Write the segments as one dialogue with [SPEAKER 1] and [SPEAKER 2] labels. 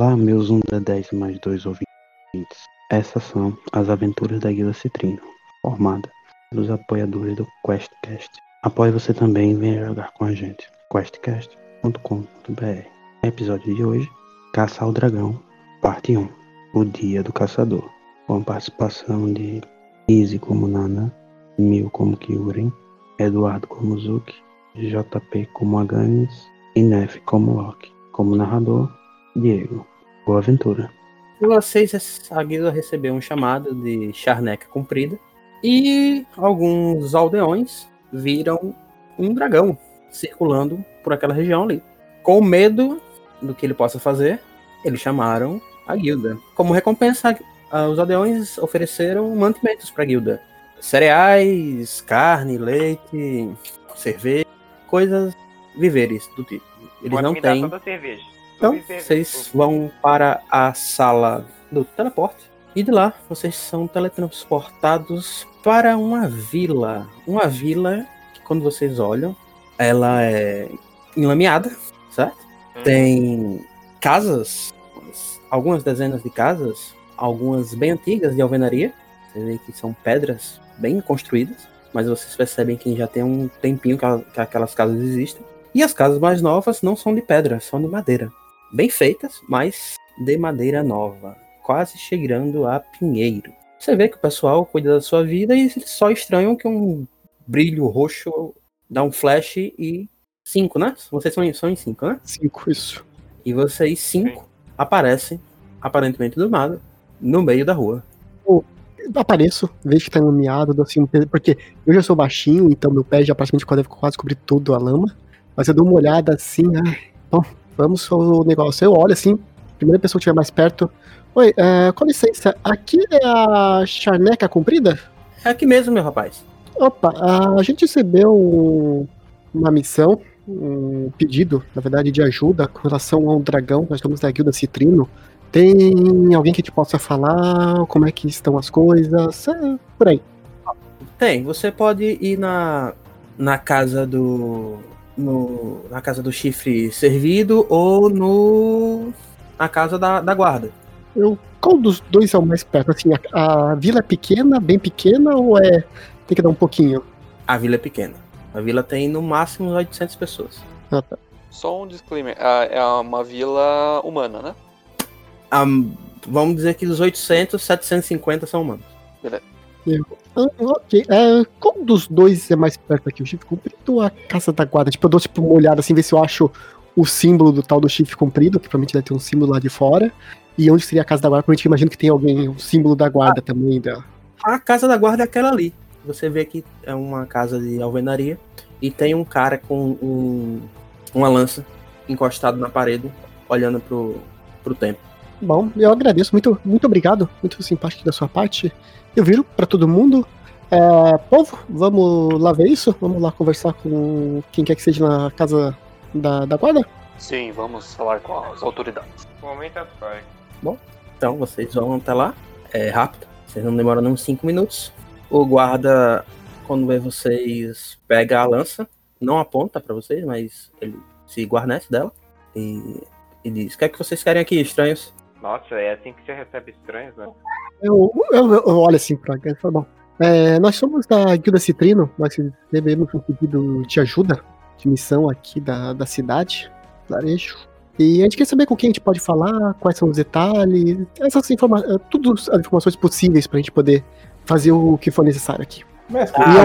[SPEAKER 1] Olá, meus 1 da 10 mais 2 ouvintes. Essas são as aventuras da Guilda Citrino, formada pelos apoiadores do QuestCast. Apoie você também e venha jogar com a gente. questcast.com.br Episódio de hoje, Caça ao Dragão, parte 1. O Dia do Caçador. Com a participação de Izzy como Nana, Mil como Kyuren, Eduardo como Zuki, JP como Aganis e Nef como Loki. Como narrador, Diego. Boa aventura.
[SPEAKER 2] Vocês, a guilda recebeu um chamado de charneca comprida e alguns aldeões viram um dragão circulando por aquela região ali. Com medo do que ele possa fazer, eles chamaram a guilda. Como recompensa, os aldeões ofereceram mantimentos para a guilda: cereais, carne, leite, cerveja, coisas víveres do tipo. Eles
[SPEAKER 3] Pode
[SPEAKER 2] não
[SPEAKER 3] me dar
[SPEAKER 2] têm.
[SPEAKER 3] toda a cerveja.
[SPEAKER 2] Então,
[SPEAKER 3] viver-
[SPEAKER 2] vocês vão para a sala do teleporte. E de lá, vocês são teletransportados para uma vila. Uma vila que, quando vocês olham, ela é enlameada, certo?
[SPEAKER 3] Hum.
[SPEAKER 2] Tem casas, algumas dezenas de casas, algumas bem antigas de alvenaria. Você vê que são pedras bem construídas, mas vocês percebem que já tem um tempinho que, a- que aquelas casas existem. E as casas mais novas não são de pedra, são de madeira. Bem feitas, mas de madeira nova, quase chegando a pinheiro. Você vê que o pessoal cuida da sua vida e eles só estranham que um brilho roxo dá um flash e cinco, né? Vocês são em, são em cinco, né?
[SPEAKER 4] Cinco, isso.
[SPEAKER 2] E vocês cinco aparecem, aparentemente do nada, no meio da rua.
[SPEAKER 4] Eu apareço, vejo que tá iluminado, assim, porque eu já sou baixinho, então meu pé já praticamente deve quase cobrir tudo a lama. Mas eu dou uma olhada assim, ah, bom, vamos ao negócio. Eu olho assim, primeira pessoa que estiver mais perto. Oi, é, com licença, aqui é a charneca comprida?
[SPEAKER 2] É aqui mesmo, meu rapaz.
[SPEAKER 4] Opa, a gente recebeu um- uma missão, um pedido, na verdade, de ajuda com relação ao dragão. Nós estamos da Guilda Citrino. Tem alguém que te possa falar como é que estão as coisas? É, por aí.
[SPEAKER 2] Tem, você pode ir na, na casa do. No, na casa do chifre servido ou no. na casa da, da guarda.
[SPEAKER 4] Eu, qual dos dois é o mais perto? Assim, a, a vila é pequena, bem pequena, ou é. Tem que dar um pouquinho?
[SPEAKER 2] A vila é pequena. A vila tem no máximo 800 pessoas.
[SPEAKER 4] Ah, tá.
[SPEAKER 5] Só um disclaimer, ah, é uma vila humana, né?
[SPEAKER 2] Ah, vamos dizer que dos 800, 750 são humanos.
[SPEAKER 4] Ah, ok. É, qual dos dois é mais perto aqui? O chifre comprido ou a casa da guarda? Tipo, eu dou tipo, uma olhada assim, ver se eu acho o símbolo do tal do chifre comprido, que provavelmente deve ter um símbolo lá de fora. E onde seria a casa da guarda? Provavelmente eu imagino que tem alguém, o símbolo da guarda também. Da...
[SPEAKER 2] A casa da guarda é aquela ali. Você vê que é uma casa de alvenaria e tem um cara com um, uma lança encostado na parede, olhando pro, pro templo.
[SPEAKER 4] Bom, eu agradeço, muito, muito obrigado, muito simpático da sua parte. Eu viro pra todo mundo. É, povo, vamos lá ver isso? Vamos lá conversar com quem quer que seja na casa da, da guarda?
[SPEAKER 5] Sim, vamos falar com as autoridades.
[SPEAKER 3] Momento apoio.
[SPEAKER 2] Então vocês vão até lá, é rápido, vocês não demoram nem uns 5 minutos. O guarda, quando vê vocês, pega a lança, não aponta pra vocês, mas ele se guarnece dela e, e diz: O que é que vocês querem aqui, estranhos?
[SPEAKER 3] Nossa, é assim que você recebe estranhos, né?
[SPEAKER 4] Eu, eu, eu olho assim pra cá e falo, bom, é, nós somos da Guilda Citrino, nós recebemos um pedido de ajuda, de missão aqui da, da cidade, Larejo. E a gente quer saber com quem a gente pode falar, quais são os detalhes, essas informações, tudo as informações possíveis pra gente poder fazer o que for necessário aqui.
[SPEAKER 6] Mestre,
[SPEAKER 2] Ah,
[SPEAKER 4] e eu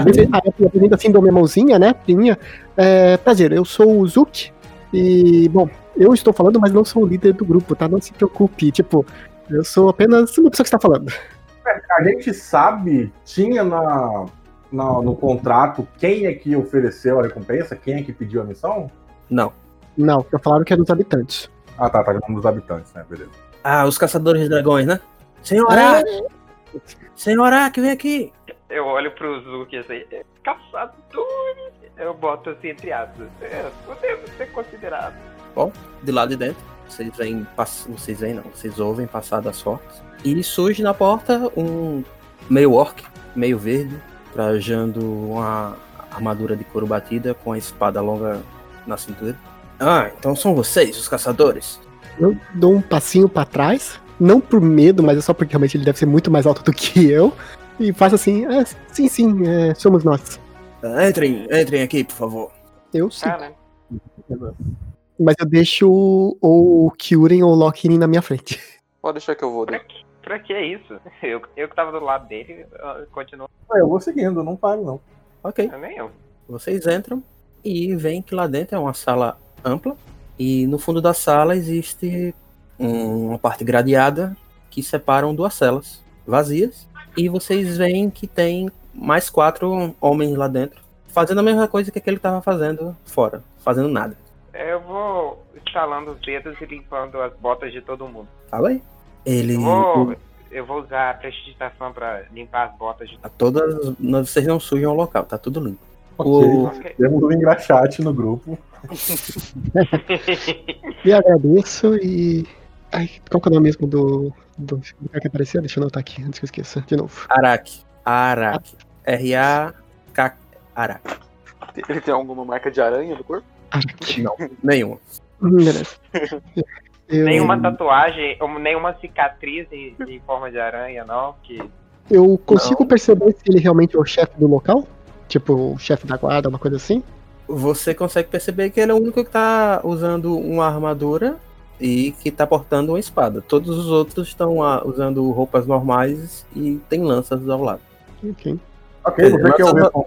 [SPEAKER 4] apresento, assim, dou minha mãozinha, né, priminha. É, prazer, eu sou o Zuki, e, bom, eu estou falando, mas não sou o líder do grupo, tá? Não se preocupe, tipo, eu sou apenas uma pessoa que está falando.
[SPEAKER 6] a gente sabe, tinha na, na- no contrato quem é que ofereceu a recompensa, quem é que pediu a missão?
[SPEAKER 2] Não.
[SPEAKER 4] Não, já falaram que é dos habitantes.
[SPEAKER 6] Ah, tá, tá, o nome dos habitantes, né, beleza.
[SPEAKER 2] Ah, os caçadores de dragões, né? Senhora! Senhora, que vem aqui!
[SPEAKER 3] Eu olho pro Zuki assim, é, caçadores! Eu boto assim entre aspas. É, podemos ser considerados.
[SPEAKER 2] De lá de dentro. Vocês pass- vocês veem não, vocês ouvem passar das portas. E surge na porta um meio orc, meio verde, trajando uma armadura de couro batida com a espada longa na cintura. Ah, então são vocês, os caçadores.
[SPEAKER 4] Eu dou um passinho pra trás, não por medo, mas é só porque realmente ele deve ser muito mais alto do que eu. E faço assim, "Ah, sim, sim, é, somos nós.
[SPEAKER 2] Entrem, entrem aqui, por favor.
[SPEAKER 4] Eu sim.
[SPEAKER 3] Cara,
[SPEAKER 4] Mas eu deixo o, o Kyuren ou o Lockin na minha frente.
[SPEAKER 5] Pode deixar que eu vou.
[SPEAKER 3] pra,
[SPEAKER 5] Né?
[SPEAKER 3] que- pra que isso? Eu, eu que tava do lado dele, eu continuo.
[SPEAKER 6] Ah, eu vou seguindo, não paro não.
[SPEAKER 2] Ok.
[SPEAKER 3] Nem eu.
[SPEAKER 2] Vocês entram e veem que lá dentro é uma sala ampla. E no fundo da sala existe um- uma parte gradeada que separam duas celas vazias. E vocês veem que tem mais quatro homens lá dentro, fazendo a mesma coisa que aquele estava fazendo fora, fazendo nada.
[SPEAKER 3] Eu vou estalando os dedos e limpando as botas de todo mundo.
[SPEAKER 2] Fala aí. Ele.
[SPEAKER 3] Eu vou, eu vou usar a prestidigitação pra limpar as botas de
[SPEAKER 2] a Todas. não- Vocês não sujam o local, tá tudo limpo. O-
[SPEAKER 3] Ok.
[SPEAKER 6] Temos um engraxate no grupo.
[SPEAKER 4] E agradeço e. Ai, qual que é o nome mesmo do, do, do cara que apareceu? Deixa eu anotar aqui, antes que eu esqueça. De novo.
[SPEAKER 2] Arak. Arak. R-A-K. Arak.
[SPEAKER 5] Ele tem alguma marca de aranha no corpo?
[SPEAKER 2] Não, nenhuma.
[SPEAKER 4] Hum, Beleza. Eu,
[SPEAKER 3] nenhuma tatuagem, ou nenhuma cicatriz em, em forma de aranha, não. Que
[SPEAKER 4] eu consigo
[SPEAKER 2] Não.
[SPEAKER 4] perceber se ele realmente é o chefe do local? Tipo, o chefe da guarda, uma coisa assim?
[SPEAKER 2] Você consegue perceber que ele é o único que tá usando uma armadura e que tá portando uma espada. Todos os outros estão ah, usando roupas normais e tem lanças ao lado.
[SPEAKER 4] Ok.
[SPEAKER 6] Ok, você que, é o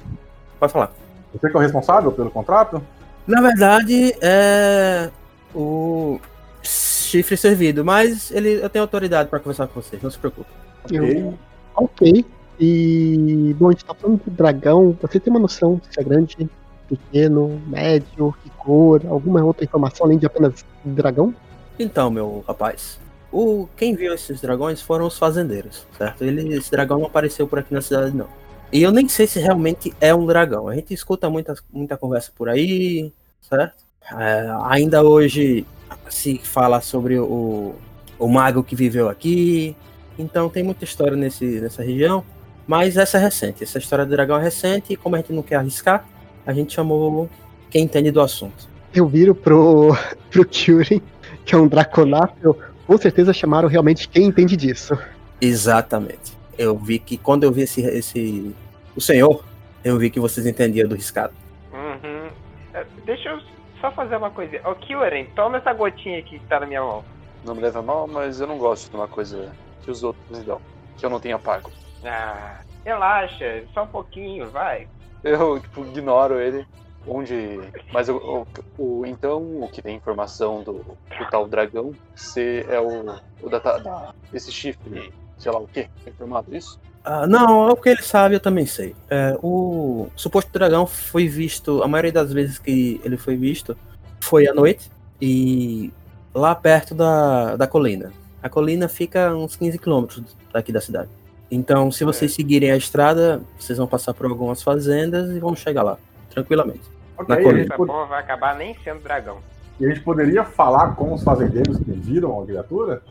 [SPEAKER 2] Pode falar.
[SPEAKER 6] você que é o responsável pelo contrato?
[SPEAKER 2] Na verdade, é o chifre servido, mas ele, eu tenho autoridade para conversar com vocês, não se preocupe.
[SPEAKER 4] Eu-
[SPEAKER 6] Ok.
[SPEAKER 4] Ok. E. Bom, a gente tá falando de dragão. Você tem uma noção se é grande, pequeno, médio, que cor, alguma outra informação além de apenas dragão?
[SPEAKER 2] Então, meu rapaz, o quem viu esses dragões foram os fazendeiros, certo? Ele, esse dragão não apareceu por aqui na cidade, não. E eu nem sei se realmente é um dragão. A gente escuta muita, muita conversa por aí, certo? É, ainda hoje se fala sobre o, o mago que viveu aqui. Então tem muita história nesse, nessa região. Mas essa é recente. Essa história do dragão é recente. E como a gente não quer arriscar, a gente chamou quem entende do assunto.
[SPEAKER 4] Eu viro pro, pro Kyuren, que é um draconáfio. Com certeza chamaram realmente quem entende disso.
[SPEAKER 2] Exatamente. Eu vi que quando eu vi esse, esse o senhor, eu vi que vocês entendiam do riscado.
[SPEAKER 3] Uhum. É, Deixa eu só fazer uma coisinha. Ô, Kyuren, toma essa gotinha aqui que tá na minha mão.
[SPEAKER 5] Não me leva a mal, mas eu não gosto de uma coisa que os outros me dão. Que eu não tenha pago.
[SPEAKER 3] Ah, relaxa, só um pouquinho, vai.
[SPEAKER 5] Eu, tipo, ignoro ele. Onde. Mas eu, o- então, o que tem informação do, do tal dragão, se é o, o da, da- esse chifre, sei lá o quê? Informado isso?
[SPEAKER 2] Ah, não, é o que ele sabe, eu também sei. É, o suposto dragão foi visto, a maioria das vezes que ele foi visto, foi à noite e lá perto da, da colina. A colina fica a uns 15 quilômetros daqui da cidade. Então, se vocês seguirem a estrada, vocês vão passar por algumas fazendas e vão chegar lá, tranquilamente.
[SPEAKER 6] Ok,
[SPEAKER 2] Na
[SPEAKER 6] a
[SPEAKER 2] colina.
[SPEAKER 3] Essa
[SPEAKER 6] pod-
[SPEAKER 3] porra vai acabar nem sendo dragão.
[SPEAKER 6] e a gente poderia falar com os fazendeiros que viram a criatura?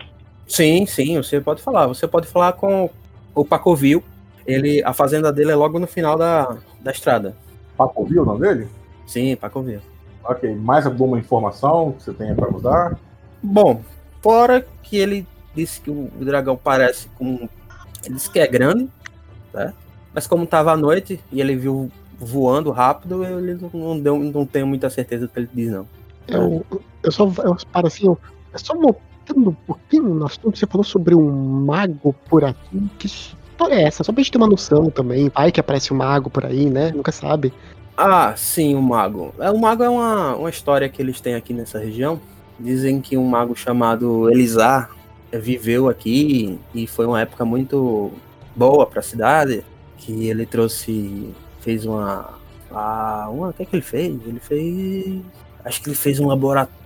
[SPEAKER 2] Sim, sim, você pode falar. Você pode falar com o Pacovil. Ele, a fazenda dele é logo no final da, da estrada.
[SPEAKER 6] Papo viu o nome dele?
[SPEAKER 2] Sim, Pacovil.
[SPEAKER 6] Ok, mais alguma informação que você tenha para nos dar?
[SPEAKER 2] Bom, fora que ele disse que o dragão parece com. Ele disse que é grande, tá? Mas como tava à noite e ele viu voando rápido, ele não, deu, não tenho muita certeza do que ele diz, não.
[SPEAKER 4] Eu, eu só eu paro assim, eu, é só voltando um pouquinho no assunto, você falou sobre um mago por aqui. Que história é essa? Só pra gente ter uma noção também. Vai que aparece um mago por aí, né? Nunca sabe.
[SPEAKER 2] Ah, sim, o mago. É, o mago é uma, uma história que eles têm aqui nessa região. Dizem que um mago chamado Elisar viveu aqui e foi uma época muito boa para a cidade. Que ele trouxe, fez uma, ah, uma, o que é que ele fez? Ele fez, acho que ele fez um laboratório,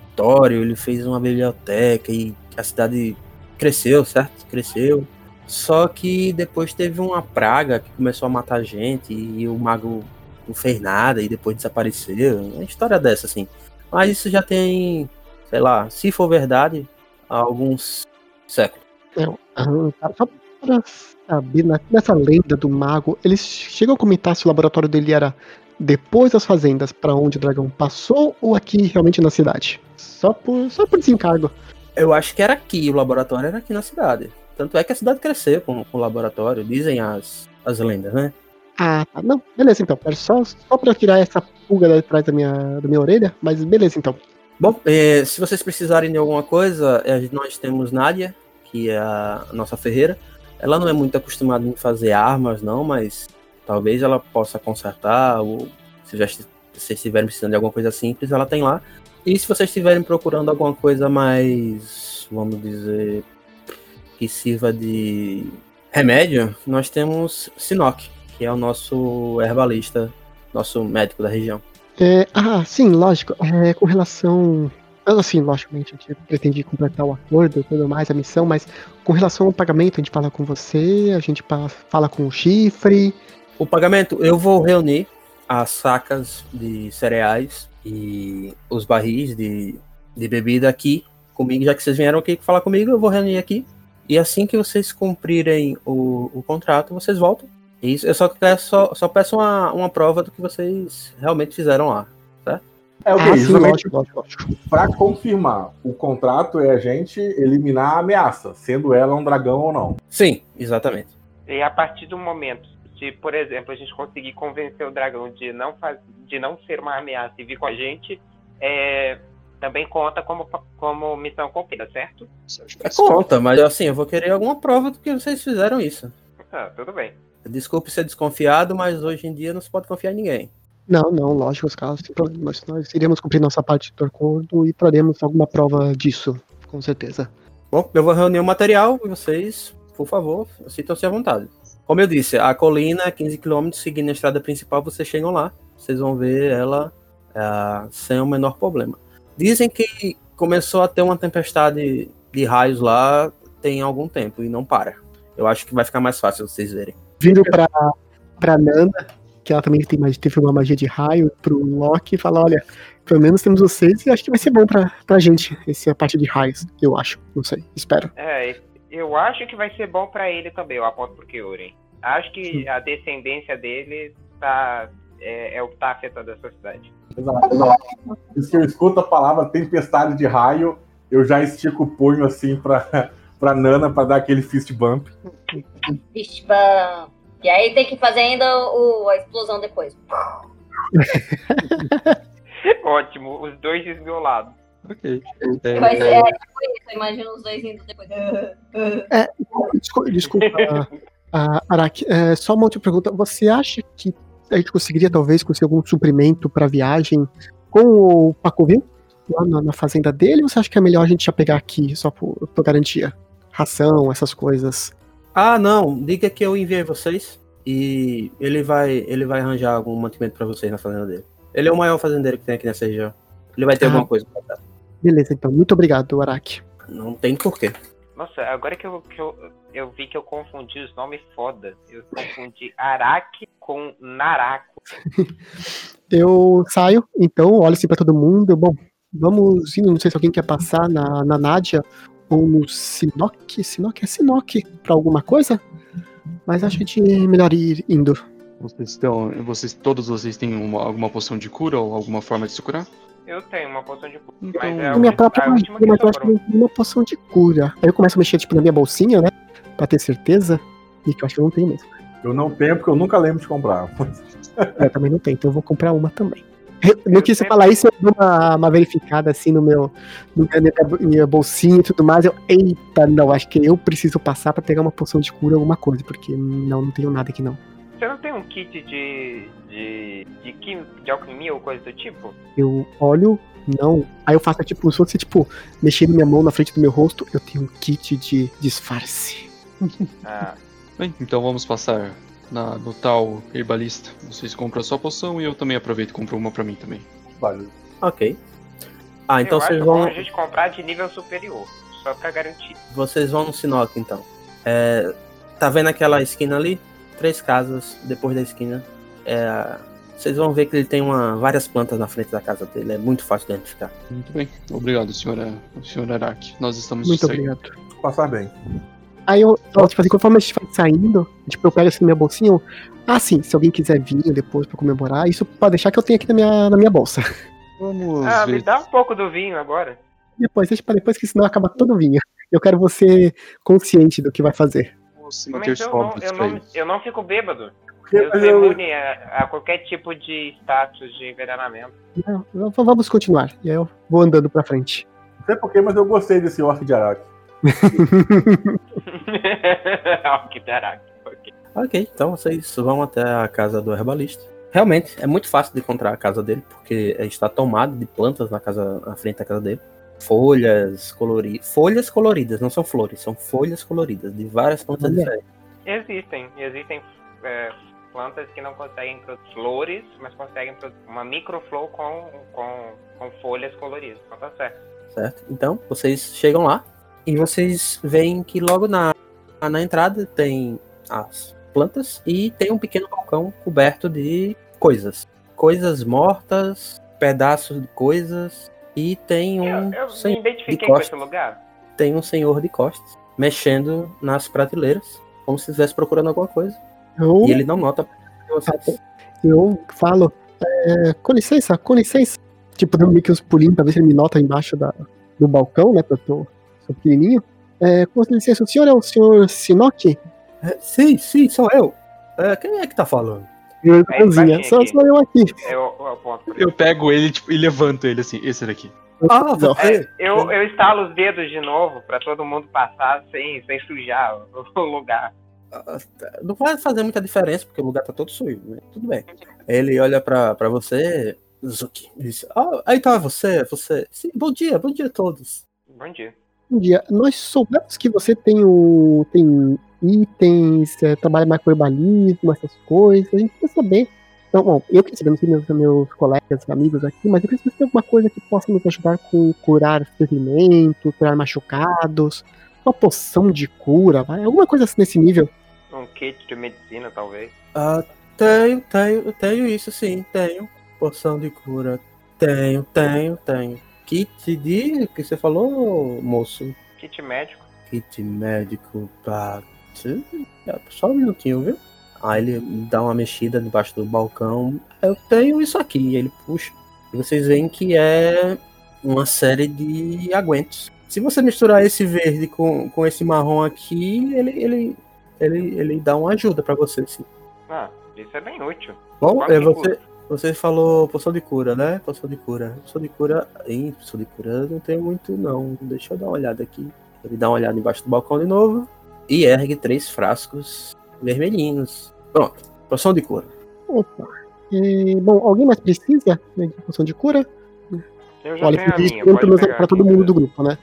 [SPEAKER 2] ele fez uma biblioteca e a cidade cresceu, certo? Cresceu. Só que depois teve uma praga que começou a matar gente e o mago não fez nada e depois desapareceu. Uma história dessa, assim. Mas isso já tem, sei lá, se for verdade, há alguns séculos.
[SPEAKER 4] Ah, cara, só pra saber, na- nessa lenda do mago, eles chegam a comentar se o laboratório dele era depois das fazendas pra onde o dragão passou ou aqui realmente na cidade? Só por, só por desencargo.
[SPEAKER 2] Eu acho que era aqui, o laboratório era aqui na cidade. Tanto é que a cidade cresceu com, com o laboratório, dizem as, as lendas, né?
[SPEAKER 4] Ah, tá. Não, beleza então. Era só, só pra tirar essa pulga de trás da minha, da minha orelha, mas beleza então.
[SPEAKER 2] Bom, eh, se vocês precisarem de alguma coisa, eh, nós temos Nádia, que é a nossa ferreira. Ela não é muito acostumada em fazer armas, não, mas talvez ela possa consertar, ou se já est- se vocês estiverem precisando de alguma coisa simples, ela tem lá. E se vocês estiverem procurando alguma coisa mais, vamos dizer, que sirva de remédio, nós temos Sinoc, que é o nosso herbalista, nosso médico da região.
[SPEAKER 4] É, ah, sim, lógico. É, com relação. Assim, logicamente, a gente pretende completar o acordo e tudo mais, a missão, mas com relação ao pagamento, a gente fala com você, a gente fala com o chifre.
[SPEAKER 2] O pagamento, eu vou reunir as sacas de cereais e os barris de, de bebida aqui comigo, já que vocês vieram aqui falar comigo, eu vou reunir aqui. E assim que vocês cumprirem o, o contrato, vocês voltam. Isso, eu só, peço- só, só peço uma, uma prova do que vocês realmente fizeram lá.
[SPEAKER 6] É o que?
[SPEAKER 4] ah,
[SPEAKER 6] Justamente pra confirmar, o contrato é a gente eliminar a ameaça, sendo ela um dragão ou não.
[SPEAKER 2] Sim, exatamente.
[SPEAKER 3] E a partir do momento de, por exemplo, a gente conseguir convencer o dragão de não, faz, de não ser uma ameaça e vir com a gente, é, também conta como, como missão cumprida, certo?
[SPEAKER 2] É conta, mas assim, eu vou querer alguma prova do que vocês fizeram isso.
[SPEAKER 3] Ah, tudo bem.
[SPEAKER 2] Desculpe ser desconfiado, mas hoje em dia não se pode confiar em ninguém.
[SPEAKER 4] Não, não, lógico, os casos sem problema. Nós, nós iremos cumprir nossa parte do acordo e traremos alguma prova disso, com certeza.
[SPEAKER 2] Bom, eu vou reunir o material e vocês, por favor, sintam-se à vontade. Como eu disse, a colina é 15 km, seguindo a estrada principal, vocês chegam lá. Vocês vão ver ela ah, sem o menor problema. Dizem que começou a ter uma tempestade de raios lá tem algum tempo e não para. Eu acho que vai ficar mais fácil vocês verem.
[SPEAKER 4] Viro pra, pra Nanda, que ela também tem, teve uma magia de raio, pro Loki e fala: olha, pelo menos temos vocês e acho que vai ser bom pra, pra gente, essa parte de raios, eu acho. Não sei, espero.
[SPEAKER 3] É, eu acho que vai ser bom pra ele também, eu aponto pro Kyurem. Acho que a descendência dele tá, é, é o que tá afetando essa cidade.
[SPEAKER 6] Exato, exato. Isso que eu escuto a palavra tempestade de raio, eu já estico o punho assim pra, pra Nana pra dar aquele fist bump.
[SPEAKER 7] Vixe, bam. E aí tem que fazer ainda o, a explosão depois.
[SPEAKER 3] Ótimo, os dois desmiolados.
[SPEAKER 8] Ok.
[SPEAKER 7] Ser,
[SPEAKER 8] É,
[SPEAKER 7] é, tipo isso, eu imagino os dois indo depois.
[SPEAKER 4] Desculpa, desculpa a, Araki, é, só uma outra pergunta. Você acha que a gente conseguiria talvez conseguir algum suprimento pra viagem com o Pacovil lá na, na fazenda dele? Ou você acha que é melhor a gente já pegar aqui só por, por garantia? Ração, essas coisas.
[SPEAKER 2] Ah, não, diga que eu enviei vocês e ele vai, ele vai arranjar algum mantimento pra vocês na fazenda dele. Ele é o maior fazendeiro que tem aqui nessa região. Ele vai ter
[SPEAKER 4] Ah.
[SPEAKER 2] alguma coisa pra dar.
[SPEAKER 4] Beleza, então. Muito obrigado, Araki.
[SPEAKER 2] Não tem porquê.
[SPEAKER 3] Nossa, agora que eu, que eu, eu vi que eu confundi os nomes foda. Eu confundi Araki com Naraku.
[SPEAKER 4] Eu saio, então, olho assim pra todo mundo. Bom, vamos indo. Não sei se alguém quer passar na, na Nádia ou no Sinoc. Sinoc é Sinoc pra alguma coisa? Mas acho que a gente é melhor ir indo.
[SPEAKER 8] vocês estão. Vocês, todos vocês têm uma- alguma poção de cura ou alguma forma de se curar?
[SPEAKER 3] Eu tenho uma poção de cura,
[SPEAKER 8] Então,
[SPEAKER 3] mas é
[SPEAKER 4] A minha
[SPEAKER 3] ulti-
[SPEAKER 4] própria
[SPEAKER 3] a
[SPEAKER 4] magia,
[SPEAKER 3] última que
[SPEAKER 4] mas eu acho que
[SPEAKER 3] sobrou.
[SPEAKER 4] não tem uma poção de cura. Aí eu começo a mexer tipo, na minha bolsinha, né? Pra ter certeza. E que eu acho que eu não tenho mesmo.
[SPEAKER 6] Eu não tenho porque eu nunca lembro de comprar.
[SPEAKER 4] Eu também não tenho, então eu vou comprar uma também. Eu quis
[SPEAKER 3] sempre-
[SPEAKER 4] falar isso, eu dou uma, uma verificada assim no meu, no minha, bolsinha e tudo mais. Eu, eita, não, acho que eu preciso passar pra pegar uma poção de cura ou alguma coisa, porque não, não tenho nada aqui não.
[SPEAKER 3] Você não tem um kit de. de. de, quim, de alquimia ou coisa do tipo?
[SPEAKER 4] Eu olho, não. Aí eu faço tipo, se fosse tipo, mexendo minha mão na frente do meu rosto, eu tenho um kit de disfarce.
[SPEAKER 3] Ah,
[SPEAKER 8] Bem, então vamos passar na, no tal herbalista. Vocês compram a sua poção e eu também aproveito e compro uma pra mim também.
[SPEAKER 6] Valeu.
[SPEAKER 2] Ok. Ah, então
[SPEAKER 3] eu
[SPEAKER 2] vocês
[SPEAKER 3] acho bom
[SPEAKER 2] vão,
[SPEAKER 3] a gente comprar de nível superior, só pra garantir.
[SPEAKER 2] vocês vão no Sinoc, então. É, tá vendo aquela esquina ali? Três casas depois da esquina. É, vocês vão ver que ele tem uma, várias plantas na frente da casa dele. É muito fácil de identificar.
[SPEAKER 8] Muito bem. Obrigado, senhora, senhor Araki. Nós estamos
[SPEAKER 4] Muito obrigado.
[SPEAKER 6] Passar bem.
[SPEAKER 4] Aí eu, ó, tipo assim, conforme a gente vai saindo, tipo, eu pego assim na minha bolsinha, eu, ah, sim, se alguém quiser vinho depois pra comemorar, isso pode deixar que eu tenho aqui na minha, na minha bolsa.
[SPEAKER 8] Vamos
[SPEAKER 3] Ah, me
[SPEAKER 8] ver.
[SPEAKER 3] dá um pouco do vinho agora.
[SPEAKER 4] depois, deixa pra depois, que senão acaba todo o vinho. Eu quero você consciente do que vai fazer.
[SPEAKER 8] Nossa,
[SPEAKER 3] eu não, eu, não, eu não fico bêbado.
[SPEAKER 6] Porque-
[SPEAKER 3] Eu imune a, a qualquer tipo de status de envenenamento.
[SPEAKER 4] Não, vamos continuar. E aí eu vou andando pra frente.
[SPEAKER 6] Não sei porquê, mas eu gostei desse orc de Araki.
[SPEAKER 3] que. Ok.
[SPEAKER 2] Ok, então vocês vão até a casa do herbalista. Realmente, é muito fácil de encontrar a casa dele, porque está tomada de plantas na, casa, na frente da casa dele. Folhas coloridas. Folhas coloridas, não são flores, são folhas coloridas, de várias plantas
[SPEAKER 4] Olha.
[SPEAKER 2] diferentes.
[SPEAKER 3] Existem, existem é, plantas que não conseguem produzir flores, mas conseguem produzir uma microflor com, com, com folhas coloridas. Então tá certo.
[SPEAKER 2] certo? Então, vocês chegam lá e vocês veem que logo na, na entrada tem as plantas e tem um pequeno balcão coberto de coisas. Coisas mortas, pedaços de coisas e tem um,
[SPEAKER 3] Eu, eu
[SPEAKER 2] sen-
[SPEAKER 3] me identifiquei
[SPEAKER 2] de
[SPEAKER 3] com
[SPEAKER 2] costas.
[SPEAKER 3] esse lugar.
[SPEAKER 2] tem um senhor de costas mexendo nas prateleiras, como se estivesse procurando alguma coisa.
[SPEAKER 4] Eu,
[SPEAKER 2] E ele não nota vocês.
[SPEAKER 4] eu falo, é, com licença, com licença. Tipo, dando meio que uns pulinhos pra ver se ele me nota embaixo da, do balcão, né? Porque eu pequenininho. É, com licença, o senhor é o senhor Sinoki?
[SPEAKER 2] É, sim, sim, sou eu. É, quem é que tá falando?
[SPEAKER 4] Eu,
[SPEAKER 3] É,
[SPEAKER 4] cozinha.
[SPEAKER 3] baixinho
[SPEAKER 4] Sou, eu aqui.
[SPEAKER 3] Eu, eu ele.
[SPEAKER 8] Eu pego ele tipo, e levanto ele assim, esse daqui.
[SPEAKER 2] Ah,
[SPEAKER 4] Não.
[SPEAKER 2] você.
[SPEAKER 3] Eu, eu estalo os dedos de novo pra todo mundo passar sem, sem sujar o, lugar.
[SPEAKER 2] Ah, Não vai fazer muita diferença, porque o lugar tá todo sujo, né? Tudo bem. Ele olha pra, pra você, Zuki, diz: Ah, aí tá você, você. Sim, bom dia, bom dia a todos.
[SPEAKER 3] Bom dia.
[SPEAKER 4] Um dia, nós soubemos que você tem o. tem itens, é, trabalha mais com herbalismo, essas coisas. A gente quer saber. Então, bom, eu queria saber, não sei meus, meus colegas, amigos aqui, mas eu queria saber se tem alguma coisa que possa nos ajudar com curar ferimento, curar machucados, uma poção de cura, vai? Alguma coisa assim nesse nível.
[SPEAKER 3] Um kit de medicina, talvez.
[SPEAKER 2] Ah, tenho, tenho, tenho isso sim, tenho. Poção de cura. Tenho, tenho, tenho. Kit de. O que você falou, moço?
[SPEAKER 3] Kit médico.
[SPEAKER 2] Kit médico pra. Só um minutinho, viu? Aí ele dá uma mexida debaixo do balcão. Eu tenho isso aqui. Ele puxa. E vocês veem que é uma série de aguentos. Se você misturar esse verde com, com esse marrom aqui, ele, ele, ele, ele dá uma ajuda pra você, sim.
[SPEAKER 3] Ah, isso é bem útil.
[SPEAKER 2] Bom, é, você,
[SPEAKER 3] custa?
[SPEAKER 2] Você falou poção de cura, né? Poção de cura. Poção de cura. Ih, poção de cura eu não tem muito, não. Deixa eu dar uma olhada aqui. Ele dá uma olhada embaixo do balcão de novo. E ergue três frascos vermelhinhos. Pronto. Poção de cura.
[SPEAKER 4] Opa. E, bom, alguém mais precisa né, de poção de cura?
[SPEAKER 3] Eu já
[SPEAKER 4] Olha,
[SPEAKER 3] tenho a minha. Pode
[SPEAKER 4] pra,
[SPEAKER 3] pegar
[SPEAKER 4] pra todo mundo do grupo, né?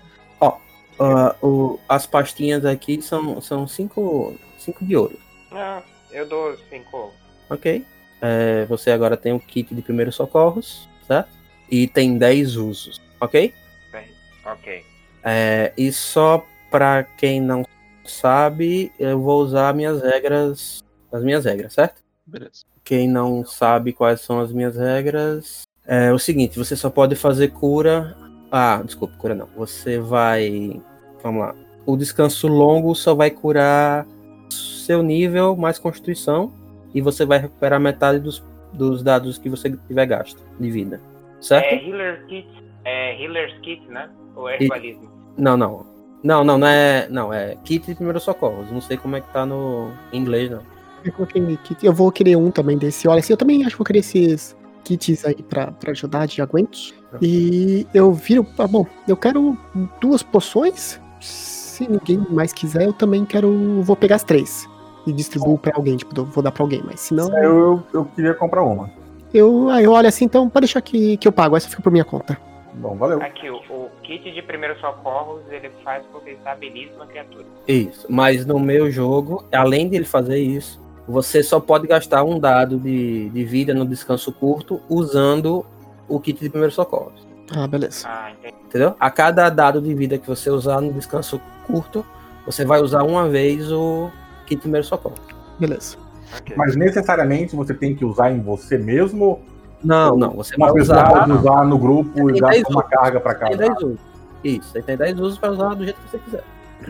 [SPEAKER 2] Ah, o, as pastinhas aqui são, são cinco, cinco de ouro.
[SPEAKER 3] Ah, eu dou cinco.
[SPEAKER 2] Ok. É, você agora tem o kit de primeiros socorros, certo? E tem 10 usos, ok?
[SPEAKER 3] Bem, ok.
[SPEAKER 2] É, e só pra quem não sabe, eu vou usar minhas regras, as minhas regras, certo?
[SPEAKER 8] Beleza.
[SPEAKER 2] Quem não sabe quais são as minhas regras, é o seguinte: você só pode fazer cura. Ah, desculpa, cura não. Você vai, vamos lá. O descanso longo só vai curar seu nível mais constituição e você vai recuperar metade dos, dos dados que você tiver gasto de vida, certo?
[SPEAKER 3] É Healer Kit. É Healer's Kit, né? Ou é herbalismo?
[SPEAKER 2] Não, não. Não, não, não é. Não, é kit de primeiros socorros. Não sei como é que tá no em inglês, não.
[SPEAKER 4] Eu coloquei kit. Eu vou querer um também desse. Olha, assim, eu também acho que vou querer esses kits aí pra, pra ajudar de aguentos. E eu viro. Ah, bom, eu quero duas poções. Se ninguém mais quiser, eu também quero. Vou pegar as três. E distribuo pra alguém, tipo, vou dar pra alguém. Mas se não,
[SPEAKER 6] Eu, eu, eu queria comprar uma.
[SPEAKER 4] eu, aí eu olho assim, então pode deixar que, que eu pago. Essa fica por minha conta.
[SPEAKER 6] Bom, valeu.
[SPEAKER 3] Aqui, o, o kit de primeiros socorros, ele faz com que estabilize uma criatura.
[SPEAKER 2] Isso. Mas no meu jogo, além de ele fazer isso, você só pode gastar um dado de, de vida no descanso curto usando o kit de primeiros socorros.
[SPEAKER 4] Ah, beleza.
[SPEAKER 3] Ah, entendi.
[SPEAKER 2] Entendeu? A cada dado de vida que você usar no descanso curto, você vai usar uma vez o kit de primeiros socorros.
[SPEAKER 4] Beleza.
[SPEAKER 3] Ok.
[SPEAKER 6] Mas necessariamente você tem que usar em você mesmo?
[SPEAKER 2] Não, não. Você
[SPEAKER 6] Uma
[SPEAKER 2] vai
[SPEAKER 6] pessoa
[SPEAKER 2] usar.
[SPEAKER 6] pode usar no grupo e
[SPEAKER 2] Tem
[SPEAKER 6] dar uma
[SPEAKER 2] usos.
[SPEAKER 6] carga pra
[SPEAKER 2] Tem
[SPEAKER 6] cada.
[SPEAKER 2] 10 usos. Isso, você tem 10 usos para usar do jeito que você quiser.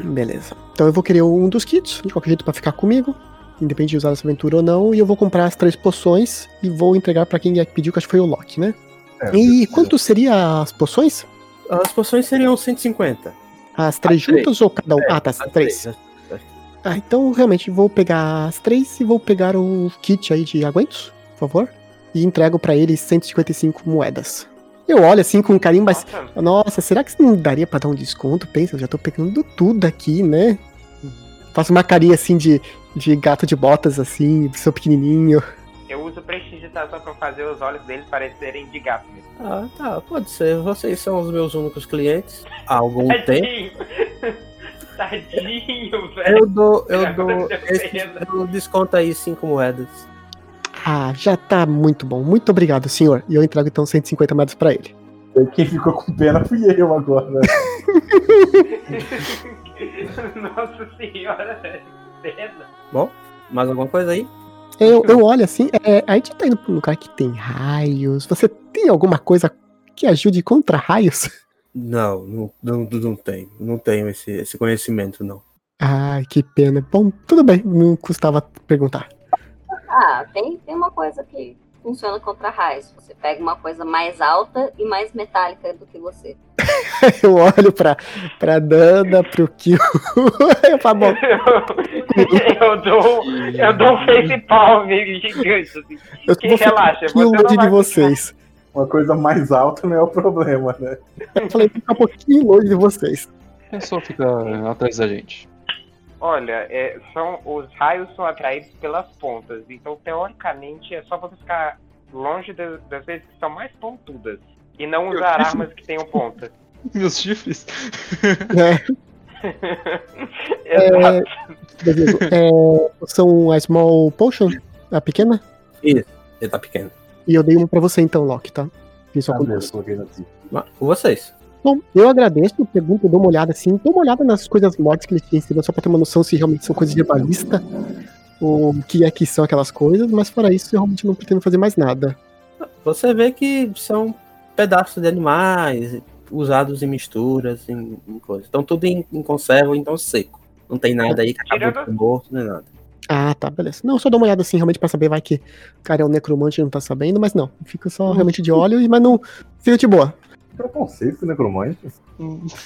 [SPEAKER 4] Beleza. Então eu vou querer um dos kits, de qualquer jeito, pra ficar comigo. Independente de usar essa aventura ou não. E eu vou comprar as três poções e vou entregar pra quem é que pediu, que acho que foi o Loki, né?
[SPEAKER 6] É,
[SPEAKER 4] E quanto seria as poções?
[SPEAKER 2] As poções seriam 150.
[SPEAKER 4] As três
[SPEAKER 2] As três.
[SPEAKER 4] juntas ou cada um?
[SPEAKER 2] É,
[SPEAKER 4] ah, tá, as
[SPEAKER 2] as
[SPEAKER 4] três.
[SPEAKER 2] três, as-
[SPEAKER 4] Ah, então realmente vou pegar as três e vou pegar o kit aí de aguentos, por favor. E entrego pra ele 155 moedas. Eu olho assim com carinho, mas.
[SPEAKER 3] Nossa,
[SPEAKER 4] Nossa, será que não daria pra dar um desconto? Pensa, eu já tô pegando tudo aqui, né? Faço uma carinha assim de, de gato de botas, assim, sou pequenininho.
[SPEAKER 3] eu uso prestidigitação pra fazer os olhos deles parecerem de gato.
[SPEAKER 2] Ah, tá, pode ser. Vocês são os meus únicos clientes há algum tempo.
[SPEAKER 3] Tadinho. Velho.
[SPEAKER 2] Eu dou, eu dou, eu desconto aí 5 moedas.
[SPEAKER 4] Ah, já tá muito bom. Muito obrigado, senhor. E eu entrego então 150 moedas pra ele.
[SPEAKER 6] Quem ficou com pena fui eu agora.
[SPEAKER 3] Nossa senhora, pena.
[SPEAKER 2] Mais alguma coisa aí?
[SPEAKER 4] Eu, eu olho assim, é, a gente tá indo pra um lugar que tem raios. Você tem alguma coisa que ajude contra raios?
[SPEAKER 2] Não, não, não, não tenho. Não tenho esse, esse conhecimento, não.
[SPEAKER 4] Ai, que pena. Bom, tudo bem, não custava perguntar.
[SPEAKER 7] Ah, tem, tem uma coisa que funciona contra raios. Você pega uma coisa mais alta e mais metálica do que você.
[SPEAKER 4] Eu olho pra, pra Dana, pro Kill. eu falo, bom,
[SPEAKER 3] eu dou, eu dou um face palm gigante. Assim.
[SPEAKER 4] eu
[SPEAKER 3] Que
[SPEAKER 4] ficar
[SPEAKER 3] relaxa, você não
[SPEAKER 4] de vocês.
[SPEAKER 6] Uma coisa mais alta não é o problema, né?
[SPEAKER 4] Eu falei, ficar um pouquinho longe de vocês.
[SPEAKER 8] É só ficar atrás da gente.
[SPEAKER 3] Olha, é, são, os raios são atraídos pelas pontas, então teoricamente é só você ficar longe das, das vezes que são mais pontudas e não usar armas que tenham ponta.
[SPEAKER 8] Meus chifres?
[SPEAKER 4] É,
[SPEAKER 3] Exato.
[SPEAKER 4] beleza. É, são a Small Potion, a pequena?
[SPEAKER 2] Ele tá pequeno.
[SPEAKER 4] E eu dei uma pra você então, Loki, tá? Isso acontece.
[SPEAKER 2] Mas, com vocês.
[SPEAKER 4] Bom, eu agradeço, pergunto, dou uma olhada assim, dou uma olhada nas coisas mortas que ele tinha ensinado, só pra ter uma noção se realmente são coisas de balista, ou o que é que são aquelas coisas, mas fora isso, eu realmente não pretendo fazer mais nada.
[SPEAKER 2] Você vê que são pedaços de animais usados em misturas, em, em coisas. Estão tudo em, em conserva, então seco. Não tem nada aí que acabou morto, nem nada.
[SPEAKER 4] Ah, tá, beleza. Não, só dou uma olhada assim, realmente pra saber, vai que o cara é um necromante e não tá sabendo, mas não, fica só realmente de olho, e mas não, fica de boa.
[SPEAKER 6] Preconceito necromante.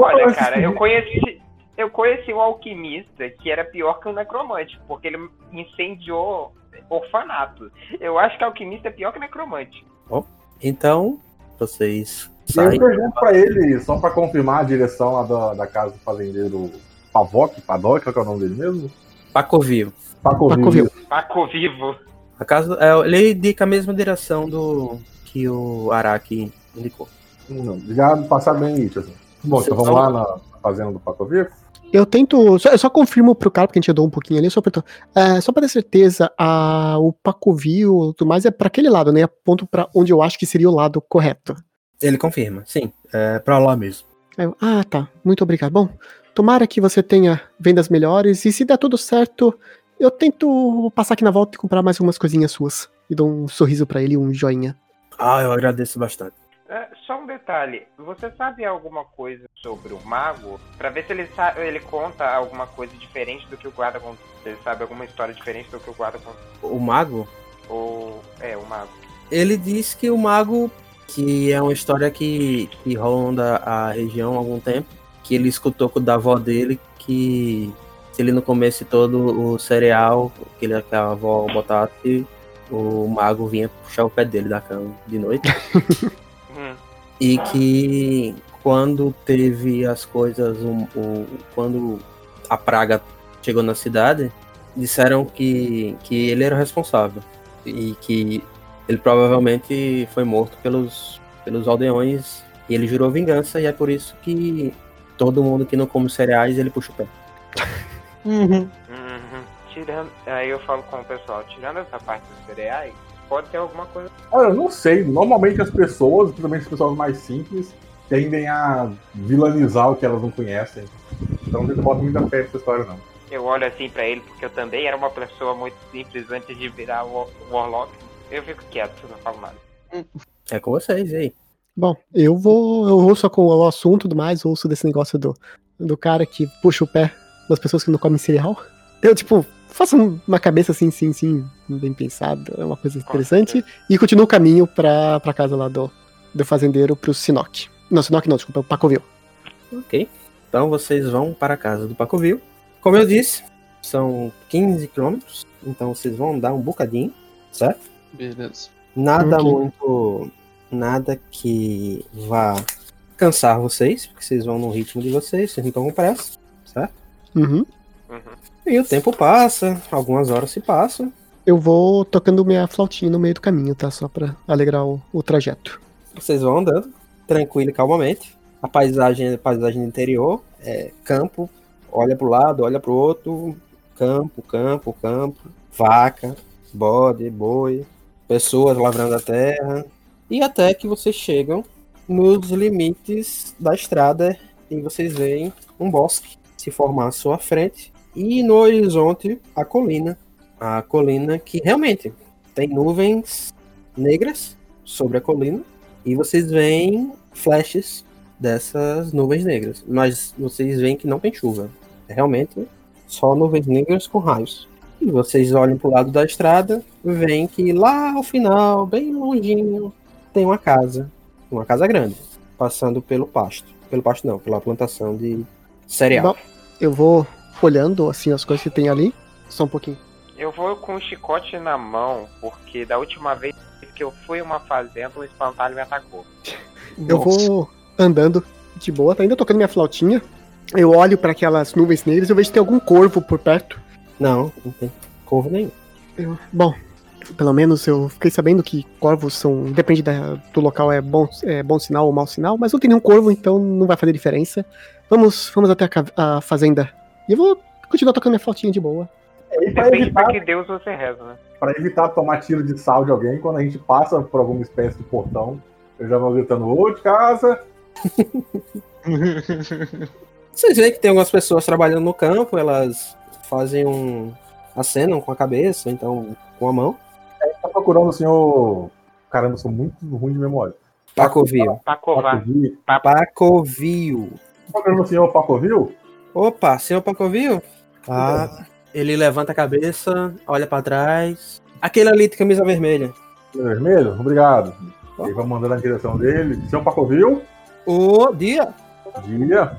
[SPEAKER 3] Olha, cara, eu conheci, eu conheci um alquimista que era pior que o necromante, porque ele incendiou orfanatos. Eu acho que alquimista é pior que necromante.
[SPEAKER 2] Então, vocês
[SPEAKER 6] E eu
[SPEAKER 2] saem.
[SPEAKER 6] pergunto pra ele, só pra confirmar a direção lá da, da casa do fazendeiro Pavoc, Padoc, qual que é o nome dele mesmo?
[SPEAKER 2] Pacovio.
[SPEAKER 6] Pacovil.
[SPEAKER 4] Pacovil.
[SPEAKER 3] Paco vivo.
[SPEAKER 2] A casa, é, ele indica a mesma direção do que o Araki indicou.
[SPEAKER 6] Não, já passaram bem isso, assim. Bom, então vamos lá na fazenda do Pacovil?
[SPEAKER 4] Eu tento. Só, eu só confirmo pro cara, porque a gente andou um pouquinho ali, só pra, é, só pra ter certeza, a, o Pacovil e tudo mais é pra aquele lado, né? Aponto pra onde eu acho que seria o lado correto.
[SPEAKER 2] Ele confirma, sim. É pra lá mesmo.
[SPEAKER 4] Eu, ah, tá. Muito obrigado. Bom, tomara que você tenha vendas melhores e se der tudo certo, eu tento passar aqui na volta e comprar mais algumas coisinhas suas. E dou um sorriso pra ele, um joinha.
[SPEAKER 2] Ah, eu agradeço bastante.
[SPEAKER 3] É, só um detalhe, você sabe alguma coisa sobre o mago? Pra ver se ele, sa- ele conta alguma coisa diferente do que o guarda conta. Ele sabe alguma história diferente do que o guarda conta.
[SPEAKER 2] O mago,
[SPEAKER 3] Ou. É, o mago.
[SPEAKER 2] ele diz que o mago, que é uma história que, que ronda a região há algum tempo, que ele escutou da avó dele que se ele não comesse todo o cereal que, ele, que a avó botasse, o mago vinha puxar o pé dele da cama de noite.
[SPEAKER 3] Hum.
[SPEAKER 2] e que quando teve as coisas, o, o- quando a praga chegou na cidade, disseram que, que ele era o responsável e que ele provavelmente foi morto pelos, pelos aldeões e ele jurou vingança e é por isso que todo mundo que não come cereais ele puxa o pé.
[SPEAKER 3] Uhum. Tirando. Aí eu falo com o pessoal, tirando essa parte dos cereais, pode ter alguma coisa.
[SPEAKER 6] Olha, eu não sei. Normalmente as pessoas, principalmente as pessoas mais simples, tendem a vilanizar o que elas não conhecem. Então não boto muita fé nessa história, não.
[SPEAKER 3] Eu olho assim pra ele, porque eu também era uma pessoa muito simples antes de virar o Warlock. Eu fico quieto, não falo nada.
[SPEAKER 2] É com vocês, aí?
[SPEAKER 4] Bom, eu vou. Eu ouço com o assunto tudo mais, ouço desse negócio do, do cara que puxa o pé das pessoas que não comem cereal. Eu, tipo, faço um- uma cabeça assim, sim, sim, bem pensada, é uma coisa interessante. E continuo o caminho pra, pra casa lá do, do fazendeiro pro Sinoc. Não, Sinoc não, desculpa, o Pacovil.
[SPEAKER 2] Ok. Então vocês vão para a casa do Pacovil. Como eu disse, são 15 quilômetros. Então vocês vão andar um bocadinho, certo?
[SPEAKER 8] Beleza.
[SPEAKER 2] Nada
[SPEAKER 4] Ok.
[SPEAKER 2] muito. Nada que vá cansar vocês, porque vocês vão no ritmo de vocês, vocês não estão com pressa, certo?
[SPEAKER 4] Uhum.
[SPEAKER 3] Uhum.
[SPEAKER 2] E o tempo passa, algumas horas se passam.
[SPEAKER 4] Eu vou tocando minha flautinha no meio do caminho, tá? Só pra alegrar o, o trajeto.
[SPEAKER 2] Vocês vão andando, tranquilo e calmamente. A paisagem é paisagem do interior, é campo, olha pro lado, olha pro outro, campo, campo, campo, vaca, bode, boi, pessoas lavrando a terra. E até que vocês chegam nos limites da estrada e vocês veem um bosque se formar à sua frente e no horizonte a colina. A colina que realmente tem nuvens negras sobre a colina e vocês veem flashes dessas nuvens negras, mas vocês veem que não tem chuva. É realmente só nuvens negras com raios. E vocês olham pro lado da estrada, veem que lá ao final, bem longinho, tem uma casa, uma casa grande, passando pelo pasto. Pelo pasto não, pela plantação de cereal.
[SPEAKER 4] Bom, eu vou olhando assim as coisas que tem ali. Só um pouquinho.
[SPEAKER 3] Eu vou com o chicote na mão, porque da última vez que eu fui a uma fazenda, um espantalho me atacou.
[SPEAKER 4] Eu vou andando de boa, tá ainda tocando minha flautinha. Eu olho pra aquelas nuvens negras e eu vejo que tem algum corvo por perto.
[SPEAKER 2] Não, não tem corvo nenhum.
[SPEAKER 4] Eu- bom, pelo menos eu fiquei sabendo que corvos são. Depende da- do local, é bom, é bom sinal ou mau sinal, mas não tem nenhum corvo, então não vai fazer diferença. Vamos, vamos até a, a fazenda. E eu vou continuar tocando minha flautinha de boa.
[SPEAKER 6] E pra
[SPEAKER 3] Depende
[SPEAKER 6] evitar,
[SPEAKER 3] pra que Deus você reza, né?
[SPEAKER 6] pra evitar tomar tiro de sal de alguém, quando a gente passa por alguma espécie de portão, eu já vou gritando, ô de casa,
[SPEAKER 2] Vocês veem que tem algumas pessoas trabalhando no campo, elas fazem um. acenam com a cabeça, então com a mão.
[SPEAKER 6] Tá procurando o senhor. Caramba, eu sou muito ruim de memória.
[SPEAKER 2] Pacovil.
[SPEAKER 3] Pacovar.
[SPEAKER 6] Pacovil.
[SPEAKER 2] Pacovil.
[SPEAKER 6] Tá procurando o senhor Pacovil?
[SPEAKER 2] Opa, senhor Pacovil? Ah, ele levanta a cabeça, olha pra trás. Aquele ali de camisa vermelha.
[SPEAKER 6] Vermelho? Obrigado. Ele vai mandando na direção dele. Senhor Pacovil?
[SPEAKER 2] Ô, dia!
[SPEAKER 6] Dia.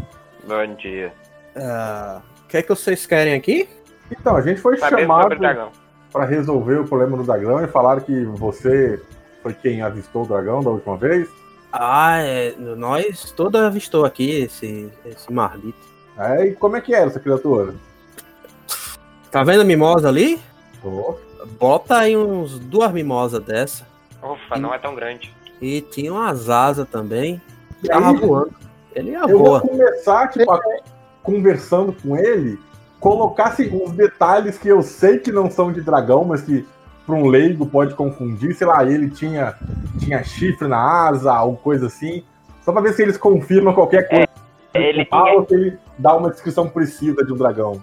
[SPEAKER 3] Bom dia.
[SPEAKER 2] Ah, O que é que vocês querem aqui?
[SPEAKER 6] Então, a gente foi
[SPEAKER 3] Saber
[SPEAKER 6] chamado
[SPEAKER 3] sobre o dragão.
[SPEAKER 6] Para resolver o problema do dragão e falaram que você foi quem avistou o dragão da última vez.
[SPEAKER 2] Ah, é, nós toda avistou aqui esse, esse maldito.
[SPEAKER 6] É, e como é que era essa criatura?
[SPEAKER 2] Tá vendo a mimosa ali?
[SPEAKER 6] Tô.
[SPEAKER 2] Bota aí uns duas mimosas dessa.
[SPEAKER 3] Ufa, não é tão grande.
[SPEAKER 2] E tinha umas asas também.
[SPEAKER 6] E
[SPEAKER 2] Tava
[SPEAKER 6] aí,
[SPEAKER 2] voando. Ele ia
[SPEAKER 6] eu vou
[SPEAKER 2] voar.
[SPEAKER 6] começar, tipo, a- conversando com ele, colocar assim, uns detalhes que eu sei que não são de dragão, mas que para um leigo pode confundir. Sei lá, ele tinha, tinha chifre na asa, alguma coisa assim. Só pra ver se eles confirmam qualquer coisa.
[SPEAKER 3] Ele
[SPEAKER 6] Ah,
[SPEAKER 3] tinha,
[SPEAKER 6] ou se ele dá uma descrição precisa de um dragão.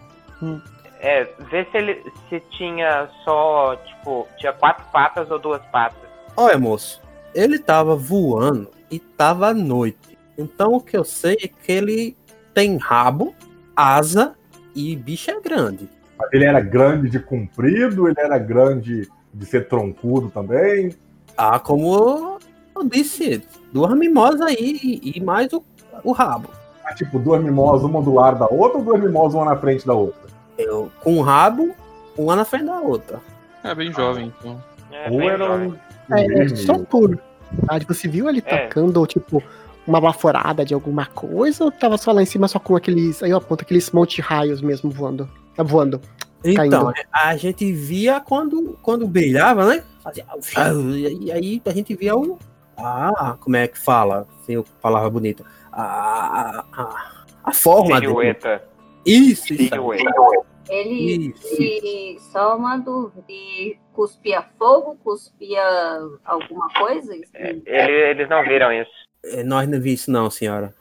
[SPEAKER 3] é, vê se ele se tinha só, tipo, tinha quatro patas ou duas patas.
[SPEAKER 2] Olha, moço, ele tava voando e tava à noite. Então o que eu sei é que ele tem rabo, asa e bicho é grande.
[SPEAKER 6] Mas ele era grande de comprido, ele era grande de ser troncudo também.
[SPEAKER 2] Ah, como eu disse, duas mimosas aí e, mais o, o rabo.
[SPEAKER 6] Ah, tipo, duas mimosas, uma do lado da outra, ou duas mimosas, uma na frente da outra?
[SPEAKER 2] Eu, com o rabo, uma na frente da outra.
[SPEAKER 8] É bem jovem, então.
[SPEAKER 3] É,
[SPEAKER 6] ou
[SPEAKER 3] bem
[SPEAKER 6] era
[SPEAKER 3] jovem.
[SPEAKER 6] um.
[SPEAKER 4] É,
[SPEAKER 6] vermelho.
[SPEAKER 4] só por. Ah, você viu ele
[SPEAKER 3] É.
[SPEAKER 4] tacando, tipo, uma baforada de alguma coisa ou tava só lá em cima só com aqueles. Aí eu aponto aqueles monte de raios mesmo voando. Tá voando.
[SPEAKER 2] Então,
[SPEAKER 4] Caindo.
[SPEAKER 2] a gente via quando, quando brilhava, né? Fazia, e aí a gente via o. Ah, como é que fala? Sem palavra bonita. A, a, a forma dele.
[SPEAKER 3] Silhueta.
[SPEAKER 2] Isso, isso.
[SPEAKER 3] Silhueta.
[SPEAKER 7] Ele,
[SPEAKER 2] Isso.
[SPEAKER 7] ele só uma dúvida. Ele cuspia fogo, cuspia alguma coisa?
[SPEAKER 3] É, ele- eles não viram isso.
[SPEAKER 2] É, Nós não vimos isso, não, senhora.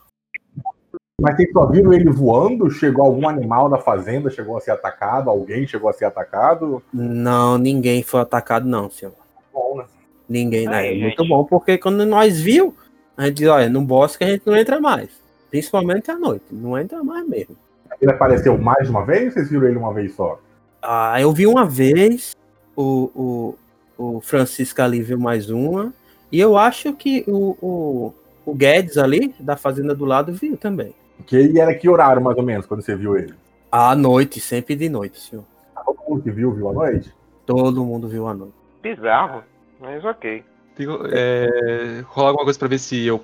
[SPEAKER 6] Mas vocês só viram ele voando? Chegou algum animal da fazenda, chegou a ser atacado? Alguém chegou a ser atacado?
[SPEAKER 2] Não, ninguém foi atacado, não, senhor.
[SPEAKER 6] Bom, né?
[SPEAKER 2] Ninguém, né?
[SPEAKER 3] Aí,
[SPEAKER 2] É muito
[SPEAKER 3] gente.
[SPEAKER 2] bom, porque quando nós viu, a gente diz, olha, no bosque a gente não entra mais. Principalmente à noite. Não entra mais mesmo.
[SPEAKER 6] Ele apareceu mais de uma vez ou vocês viram ele uma vez só?
[SPEAKER 2] Ah, eu vi uma vez, o, o, o Francisco ali viu mais uma, E eu acho que o, o, o Guedes ali, da fazenda do lado, viu também.
[SPEAKER 6] Que ele era que horário, mais ou menos, quando você viu ele?
[SPEAKER 2] À noite, sempre de noite, senhor.
[SPEAKER 6] Todo mundo que viu, viu à noite?
[SPEAKER 2] Todo mundo viu à noite.
[SPEAKER 3] Bizarro, mas ok.
[SPEAKER 8] Tem, é, rolar alguma coisa pra ver se eu.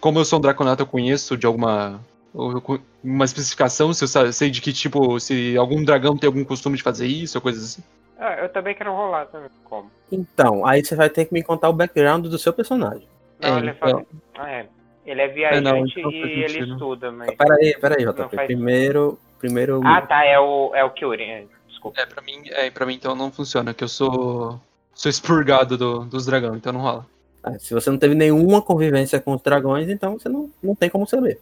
[SPEAKER 8] Como eu sou um Draconato, eu conheço de alguma. Uma especificação, se eu sei de que tipo. Se algum dragão tem algum costume de fazer isso ou coisas assim.
[SPEAKER 3] Ah, eu também quero rolar também. Como?
[SPEAKER 2] Então, aí você vai ter que me contar o background do seu personagem.
[SPEAKER 3] Não,
[SPEAKER 8] É,
[SPEAKER 3] ele é
[SPEAKER 8] então-.
[SPEAKER 3] Ah, é. Ele é viajante
[SPEAKER 8] não, então
[SPEAKER 3] e ele estuda, mas.
[SPEAKER 2] Peraí, peraí, JP.
[SPEAKER 3] faz-
[SPEAKER 2] Primeiro, primeiro.
[SPEAKER 3] Ah, tá, é o, é o Kyurem. Desculpa.
[SPEAKER 8] É, pra mim, é, pra mim então não funciona, que eu sou. Sou expurgado do- dos dragões, então não rola.
[SPEAKER 2] Ah, se você não teve nenhuma convivência com os dragões, então você não, não tem como saber.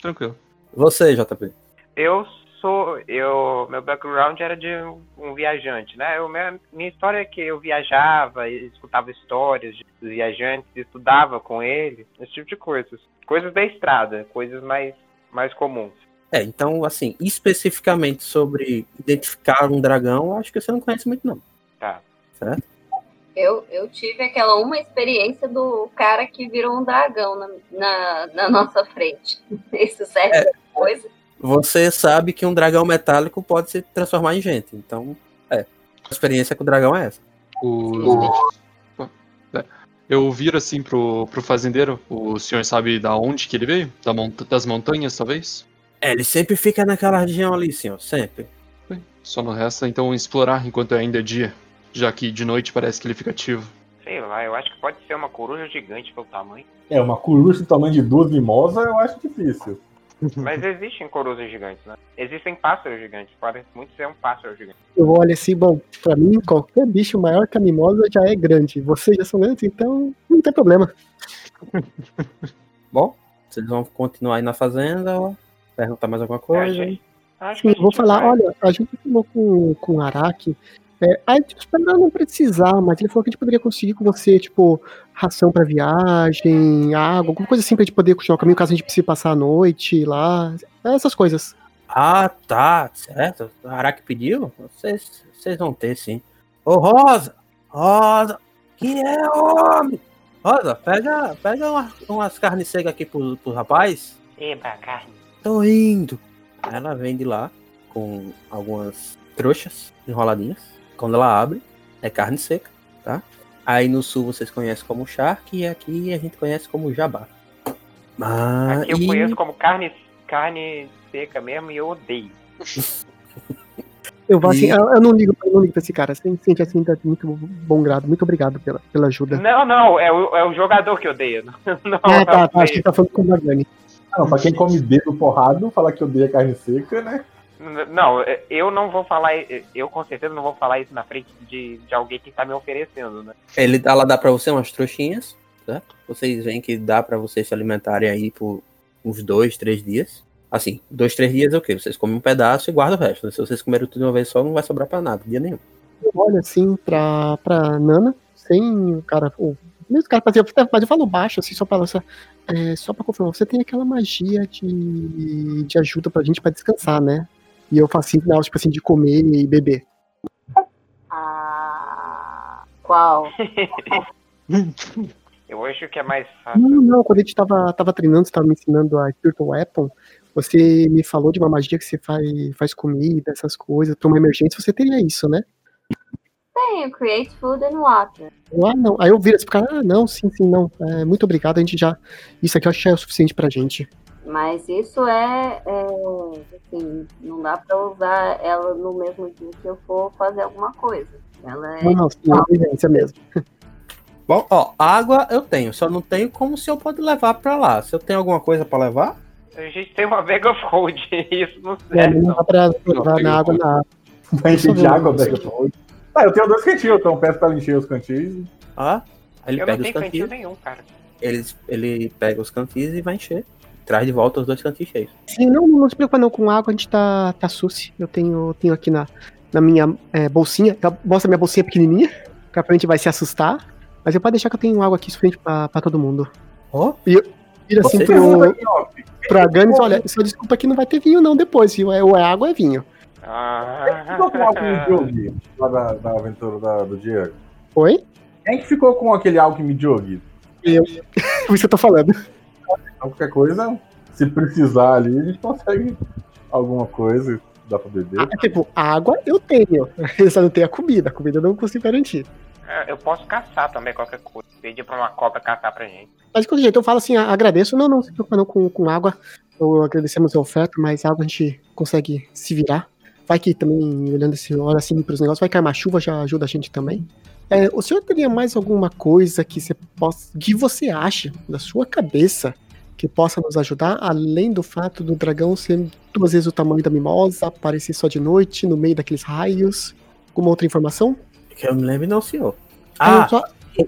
[SPEAKER 8] Tranquilo.
[SPEAKER 2] Você, JP.
[SPEAKER 3] Eu sou. Eu, meu background era de um, viajante, né? Eu, minha, minha história é que eu viajava, e escutava histórias de viajantes, estudava com eles, esse tipo de coisas. Coisas da estrada, coisas mais, mais comuns.
[SPEAKER 2] É, então, assim, especificamente sobre identificar um dragão, acho que você não conhece muito, não.
[SPEAKER 3] Tá.
[SPEAKER 2] Certo?
[SPEAKER 7] Eu, eu tive aquela uma experiência do cara que virou um dragão na, na, na nossa frente. Isso serve
[SPEAKER 2] É.
[SPEAKER 7] coisa?
[SPEAKER 2] Você sabe que um dragão metálico pode se transformar em gente. Então, é. A experiência com o dragão é essa.
[SPEAKER 8] O... É. Eu viro assim pro, pro fazendeiro. O senhor sabe da onde que ele veio? Da mont- das montanhas, talvez?
[SPEAKER 2] É, ele sempre fica naquela região ali, senhor. Sempre.
[SPEAKER 8] Bem, Só não resta então explorar enquanto ainda é dia. Já que de noite parece que ele fica ativo.
[SPEAKER 3] Sei lá, eu acho que pode ser uma coruja gigante pelo tamanho.
[SPEAKER 6] É, uma coruja do tamanho de duas mimosas eu acho difícil.
[SPEAKER 3] Mas existem corujas gigantes, né? Existem pássaros gigantes. Parece muito ser um pássaro gigante.
[SPEAKER 4] Eu olho assim, bom, pra mim, qualquer bicho maior que a mimosa já é grande. Vocês já são grandes, então não tem problema.
[SPEAKER 2] Bom, vocês vão continuar aí na fazenda perguntar mais alguma
[SPEAKER 3] Eu
[SPEAKER 2] coisa?
[SPEAKER 3] achei- acho
[SPEAKER 4] Sim,
[SPEAKER 3] que a
[SPEAKER 4] eu vou falar,
[SPEAKER 3] vai.
[SPEAKER 4] olha, a gente falou com, com o Araki. É, a gente esperava não precisar, mas ele falou que a gente poderia conseguir com você, tipo, ração pra viagem, água, alguma coisa assim pra gente poder continuar o caminho caso a gente precise passar a noite lá. Essas coisas.
[SPEAKER 2] Ah, tá, certo. O Araki pediu? Vocês, vocês vão ter, sim. Ô, Rosa! Rosa! Que é, homem? Rosa, pega, pega uma- umas carnes secas aqui pro, pro rapaz.
[SPEAKER 3] Eba, carne.
[SPEAKER 2] Tô indo. Ela vem de lá com algumas trouxas enroladinhas. Quando ela abre, é carne seca, tá? Aí no sul vocês conhecem como charque e aqui a gente conhece como jabá. Ah,
[SPEAKER 3] Aqui eu conheço como carne, carne seca mesmo e eu odeio.
[SPEAKER 4] Eu vou assim,
[SPEAKER 2] E-
[SPEAKER 4] eu, não ligo, eu não ligo pra esse cara. Assim, sente assim, tá muito bom grado. Muito obrigado pela, pela ajuda.
[SPEAKER 3] Não, não, é o, é o jogador que odeia. Não,
[SPEAKER 4] Ah, tá,
[SPEAKER 3] não
[SPEAKER 4] tá. Acho que tá falando com o Magani.
[SPEAKER 6] Ah, não, pra quem come dedo porrado, falar que odeia carne seca, né?
[SPEAKER 3] Não, eu não vou falar, eu com certeza não vou falar isso na frente de, de alguém que tá me oferecendo, né?
[SPEAKER 2] Ele, ela dá pra você umas trouxinhas, certo? Vocês veem que dá pra vocês se alimentarem aí por uns dois, três dias. Assim, dois, três dias é o quê? Vocês comem um pedaço e guardam o resto. né? Se vocês comerem tudo de uma vez só, não vai sobrar pra nada, dia nenhum.
[SPEAKER 4] Eu olho assim pra, pra Nana, sem o cara. O mesmo cara fazia, mas eu falo baixo, assim, só pra lançar. É, só pra confirmar, você tem aquela magia de, de ajuda pra gente pra descansar, né? E eu faço assim, não, tipo assim, de comer e beber.
[SPEAKER 7] Ah, qual?
[SPEAKER 3] Eu acho que é mais fácil.
[SPEAKER 4] Não, não, quando a gente tava, tava treinando, você tava me ensinando a Spiritual Weapon, você me falou de uma magia que você faz, faz comida, essas coisas, pra uma emergência, você teria isso, né?
[SPEAKER 7] Tenho Create Food and Water.
[SPEAKER 4] Ah, não. Aí eu viro esse cara, ah, não, sim, sim, não. É, muito obrigado, a gente já. Isso aqui eu acho que é o suficiente pra gente.
[SPEAKER 7] Mas isso é, é, assim, não dá pra usar ela no mesmo dia que eu for fazer alguma coisa. Ela é
[SPEAKER 4] Não, não, sim, é emergência mesmo.
[SPEAKER 2] Bom, ó, água eu tenho, só não tenho como o senhor pode levar pra lá. Se eu tenho alguma coisa pra levar,
[SPEAKER 3] A gente tem uma Vega of Hold, isso não
[SPEAKER 4] É,
[SPEAKER 3] serve.
[SPEAKER 4] não
[SPEAKER 3] não.
[SPEAKER 4] dá pra levar na água na
[SPEAKER 6] Pra encher de água,
[SPEAKER 4] não.
[SPEAKER 6] velho. Ah, eu tenho dois cantinhos, então peço pra ela encher os cantinhos.
[SPEAKER 2] aí ele
[SPEAKER 3] Eu não
[SPEAKER 2] pega os
[SPEAKER 3] tenho cantinho
[SPEAKER 2] cantis,
[SPEAKER 3] nenhum, cara.
[SPEAKER 2] ele, ele pega os cantis e vai encher. Traz de volta os dois cantis cheios.
[SPEAKER 4] Sim, não, não se preocupa não, com água a gente tá, tá suci. Eu tenho, tenho aqui na, na minha é, bolsinha, eu mostra minha bolsinha pequenininha, que a gente vai se assustar. Mas eu pode deixar que eu tenho água aqui suficiente pra, pra todo mundo.
[SPEAKER 2] Ó,
[SPEAKER 4] Vira assim pro, pro Ganes, olha, só desculpa que não vai ter vinho não depois, viu? É, ou é água ou é vinho.
[SPEAKER 3] Ah,
[SPEAKER 6] Ficou com me jogue lá da, da aventura da- do Diego?
[SPEAKER 4] Oi?
[SPEAKER 6] Quem que ficou com aquele me jogue?
[SPEAKER 4] Eu, por isso eu tô falando.
[SPEAKER 6] Então, qualquer coisa, se precisar ali, a gente consegue alguma coisa, dá pra beber.
[SPEAKER 4] Ah, tipo, água eu tenho. Eu só não tenho a comida. A comida eu não consigo garantir.
[SPEAKER 3] É, Eu posso caçar também qualquer coisa. Pedir pra uma cobra caçar pra gente.
[SPEAKER 4] Mas de qualquer jeito, eu falo assim, agradeço. Não, não, se preocupa não com, com água. Eu agradecemos a oferta, mas água a gente consegue se virar. Vai que também, olhando esse, olha assim pros negócios, vai cair uma chuva, já ajuda a gente também. É, o senhor teria mais alguma coisa que você possa. que você acha da sua cabeça que possa nos ajudar, além do fato do dragão ser duas vezes o tamanho da mimosa, aparecer só de noite, no meio daqueles raios? Alguma outra informação?
[SPEAKER 2] Que eu me lembro, não, senhor.
[SPEAKER 4] Ah,
[SPEAKER 2] Ah,
[SPEAKER 4] só-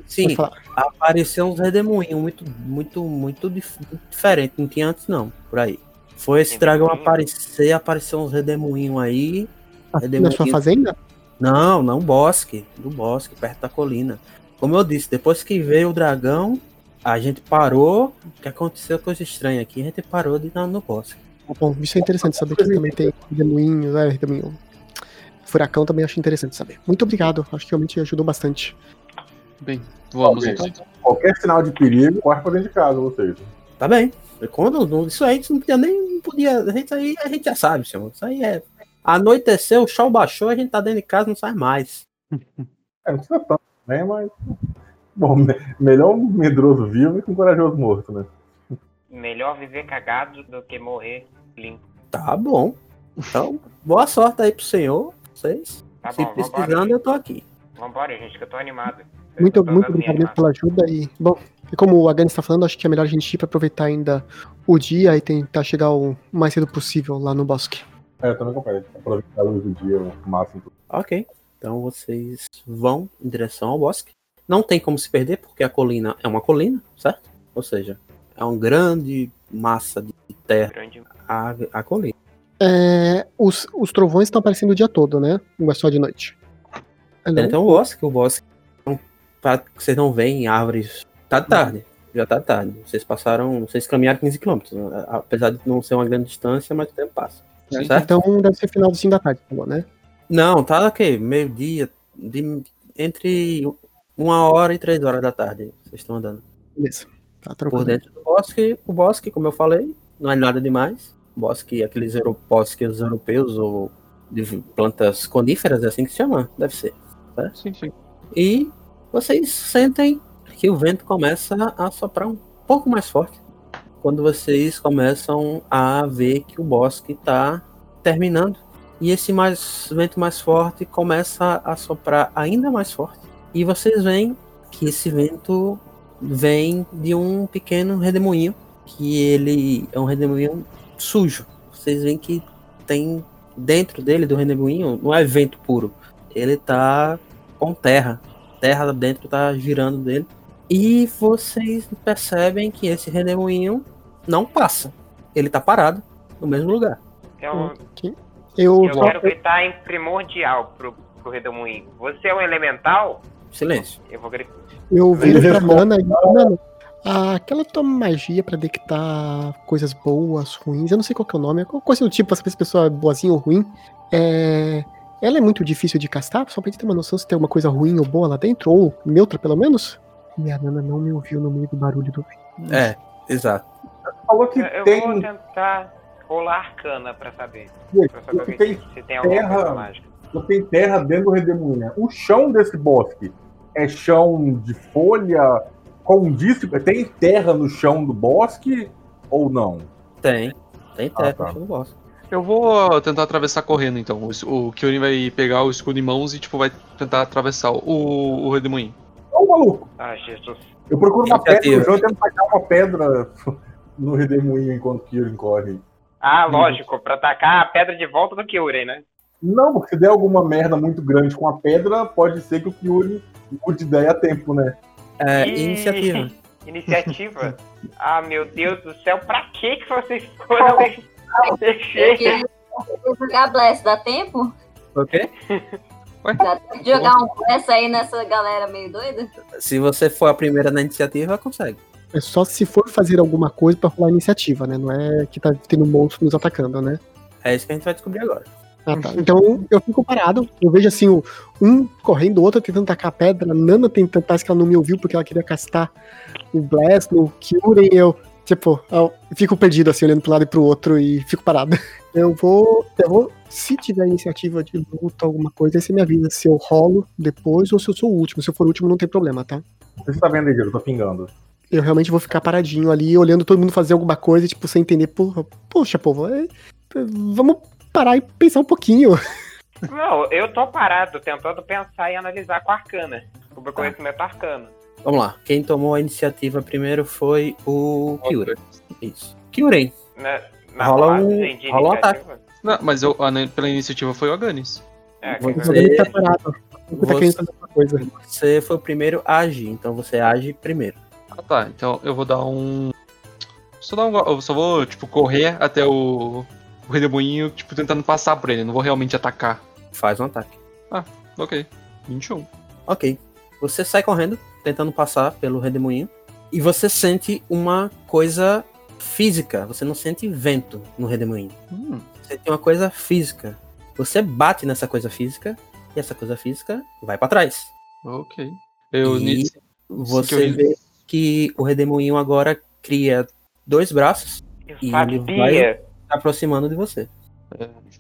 [SPEAKER 2] sim. Apareceu uns redemoinhos muito, muito, muito dif- diferente. Não tinha antes, não, por aí. Foi esse dragão
[SPEAKER 3] Redemoinho?
[SPEAKER 2] aparecer, apareceu uns redemoinhos aí.
[SPEAKER 4] Aqui na
[SPEAKER 2] Redemoinho.
[SPEAKER 4] sua fazenda?
[SPEAKER 2] Não, não bosque. Do bosque, perto da colina. Como eu disse, depois que veio o dragão, a gente parou. O que aconteceu coisa estranha aqui, a gente parou de ir no bosque.
[SPEAKER 4] Bom, isso é interessante saber que também tem redemoinhos, é, redemoinho. Furacão também acho interessante saber. Muito obrigado, acho que realmente ajudou bastante.
[SPEAKER 8] Bem, vamos
[SPEAKER 6] Ok.
[SPEAKER 8] então.
[SPEAKER 6] Qualquer sinal de perigo, corre pra dentro de casa, vocês.
[SPEAKER 2] Tá bem. Quando, isso aí isso não podia nem. Não podia, a gente aí a gente já sabe, senhor. Isso aí é. Anoiteceu, o chão baixou, a gente tá dentro de casa não sai mais.
[SPEAKER 6] É, não precisa tanto, né? Mas. Bom, me- melhor um medroso vivo que um corajoso morto, né?
[SPEAKER 3] Melhor viver cagado do que morrer limpo.
[SPEAKER 2] Tá bom. Então, boa sorte aí pro senhor. Vocês.
[SPEAKER 3] Tá
[SPEAKER 2] Se
[SPEAKER 3] bom,
[SPEAKER 2] precisando,
[SPEAKER 3] vambora.
[SPEAKER 2] eu tô aqui.
[SPEAKER 3] Vambora, gente, que eu tô animado.
[SPEAKER 4] Muito,
[SPEAKER 3] tô
[SPEAKER 4] muito obrigado pela ajuda e, bom, e como o Agani está falando, acho que é melhor a gente ir para aproveitar ainda o dia e tentar chegar o mais cedo possível lá no bosque.
[SPEAKER 6] É, eu também concordo. Aproveitar a luz do dia o máximo.
[SPEAKER 2] Ok. Então vocês vão em direção ao bosque. Não tem como se perder, porque a colina é uma colina, certo? Ou seja, é uma grande massa de terra
[SPEAKER 3] Grande.
[SPEAKER 2] a, a colina.
[SPEAKER 4] É, os, os trovões estão aparecendo o dia todo, né? Não é só de noite. É, não?
[SPEAKER 2] Então o bosque, o bosque. então, pra- Vocês não veem árvores. Tá de tarde. Já tá de tarde. Vocês passaram. Vocês caminharam 15 quilômetros. né? Apesar de não ser uma grande distância, mas o tempo passa.
[SPEAKER 8] Sim.
[SPEAKER 2] Certo?
[SPEAKER 4] Então deve ser finalzinho da tarde, falou, né?
[SPEAKER 2] Não, tá ok. Meio-dia. de- Entre uma hora e três horas da tarde. Vocês estão andando.
[SPEAKER 4] Beleza. Tá
[SPEAKER 2] Por
[SPEAKER 4] tranquilo.
[SPEAKER 2] dentro do bosque, o bosque, como eu falei, não é nada demais. Bosque, aqueles bosques europeus ou de plantas coníferas, é assim que se chama? Deve ser.
[SPEAKER 8] Sim, sim.
[SPEAKER 2] E vocês sentem que o vento começa a soprar um pouco mais forte. Quando vocês começam a ver que o bosque está terminando. E esse mais, vento mais forte começa a soprar ainda mais forte. E vocês veem que esse vento vem de um pequeno redemoinho. Que ele é um redemoinho sujo. Vocês veem que tem dentro dele, do redemoinho, não é vento puro. Ele tá com terra. Terra dentro tá girando dele. E vocês percebem que esse redemoinho não passa. Ele tá parado no mesmo lugar.
[SPEAKER 3] Eu,
[SPEAKER 4] Eu,
[SPEAKER 3] eu quero gritar em primordial pro, pro Redemoinho. Você é um elemental?
[SPEAKER 2] Silêncio.
[SPEAKER 3] Eu vou gritar.
[SPEAKER 4] eu viro pra. Nana e Nana, aquela tua magia pra detectar coisas boas, ruins, eu não sei qual que é o nome, qualquer coisa do tipo, pra saber se a pessoa é boazinha ou ruim, é... ela é muito difícil de castar, só pra gente ter uma noção se tem alguma coisa ruim ou boa lá dentro, ou neutra pelo menos? E a Nana não me ouviu no meio do barulho do vento.
[SPEAKER 2] É, exato.
[SPEAKER 6] Falou que
[SPEAKER 3] Eu, eu
[SPEAKER 6] tem,
[SPEAKER 3] vou tentar rolar arcana pra saber. Pra saber
[SPEAKER 6] tem,
[SPEAKER 3] se tem alguma
[SPEAKER 6] terra.
[SPEAKER 3] coisa mágica.
[SPEAKER 6] Que tem terra dentro do redemoinho. né? O chão desse bosque é chão de folha condiz, tem terra no chão do bosque ou não?
[SPEAKER 2] Tem. Tem terra
[SPEAKER 6] tá.
[SPEAKER 2] no chão do bosque.
[SPEAKER 8] Eu vou tentar atravessar correndo então. O, o Kyorin vai pegar o escudo em mãos e tipo vai tentar atravessar o, o redemoinho.
[SPEAKER 6] Ô, maluco!
[SPEAKER 3] Ah, Jesus.
[SPEAKER 6] Eu procuro uma pedra
[SPEAKER 2] Iniciativa.
[SPEAKER 6] no chão e tento tacar uma pedra no redemoinho enquanto o Kirin corre.
[SPEAKER 3] Ah, lógico, pra atacar a pedra de volta do Kyurem, né?
[SPEAKER 6] Não, porque se der alguma merda muito grande com a pedra, pode ser que o Kyuri mude ideia a tempo, né?
[SPEAKER 2] É,
[SPEAKER 3] Ih.
[SPEAKER 2] iniciativa.
[SPEAKER 3] Iniciativa. ah, meu Deus do céu, pra que que vocês foram
[SPEAKER 7] queria jogar Bless, dá tempo?
[SPEAKER 2] O quê?
[SPEAKER 7] Dá tempo de jogar um Bless aí nessa galera meio doida?
[SPEAKER 2] Se você for a primeira na iniciativa, consegue.
[SPEAKER 4] É só se for fazer alguma coisa pra rolar iniciativa, né? Não é que tá tendo monstro nos atacando, né?
[SPEAKER 2] É isso que a gente vai descobrir agora.
[SPEAKER 4] Ah, tá. Então eu fico parado, eu vejo assim, o, um correndo, o outro tentando tacar a pedra, a Nana tentando, parece que ela não me ouviu porque ela queria castar o Blast no Kyuren, eu, tipo, eu fico perdido assim, olhando pro lado e pro outro e fico parado. Eu vou, eu vou, se tiver iniciativa de luta, alguma coisa, aí você me avisa se eu rolo depois ou se eu sou o último. Se eu for o último, não tem problema, tá?
[SPEAKER 6] Você tá vendo aí, Diego? Eu tô pingando.
[SPEAKER 4] Eu realmente vou ficar paradinho ali, olhando todo mundo fazer alguma coisa, tipo, sem entender, porra, poxa, povo, é- vamos parar e pensar um pouquinho.
[SPEAKER 3] Não, eu tô parado tentando pensar e analisar com a arcana. O meu conhecimento arcano.
[SPEAKER 2] Vamos lá. Quem tomou a iniciativa primeiro foi o Kyuren. Isso. Kyuren,
[SPEAKER 3] Na, na
[SPEAKER 2] Rola um- rola um
[SPEAKER 3] iniciativa.
[SPEAKER 8] Não, mas eu, a- pela iniciativa foi o Aganis.
[SPEAKER 3] É,
[SPEAKER 4] Você tá parado. Você tá coisa.
[SPEAKER 2] você foi o primeiro a agir, então você age primeiro.
[SPEAKER 8] Ah tá, então eu vou dar um. Só dar um. Eu só vou, tipo, correr até o. O redemoinho, tipo, tentando passar por ele. Não vou realmente atacar.
[SPEAKER 2] Faz um ataque.
[SPEAKER 8] Ok. 21.
[SPEAKER 2] Ok. Você sai correndo, tentando passar pelo redemoinho, e você sente uma coisa física. Você não sente vento no redemoinho.
[SPEAKER 8] Hum,
[SPEAKER 2] Você tem uma coisa física. Você bate nessa coisa física, e essa coisa física vai pra trás.
[SPEAKER 8] ok. Eu.
[SPEAKER 2] E Você
[SPEAKER 8] eu-
[SPEAKER 2] vê que o redemoinho agora cria dois braços
[SPEAKER 3] Eu
[SPEAKER 2] E ele
[SPEAKER 3] sabia.
[SPEAKER 2] Se aproximando de você.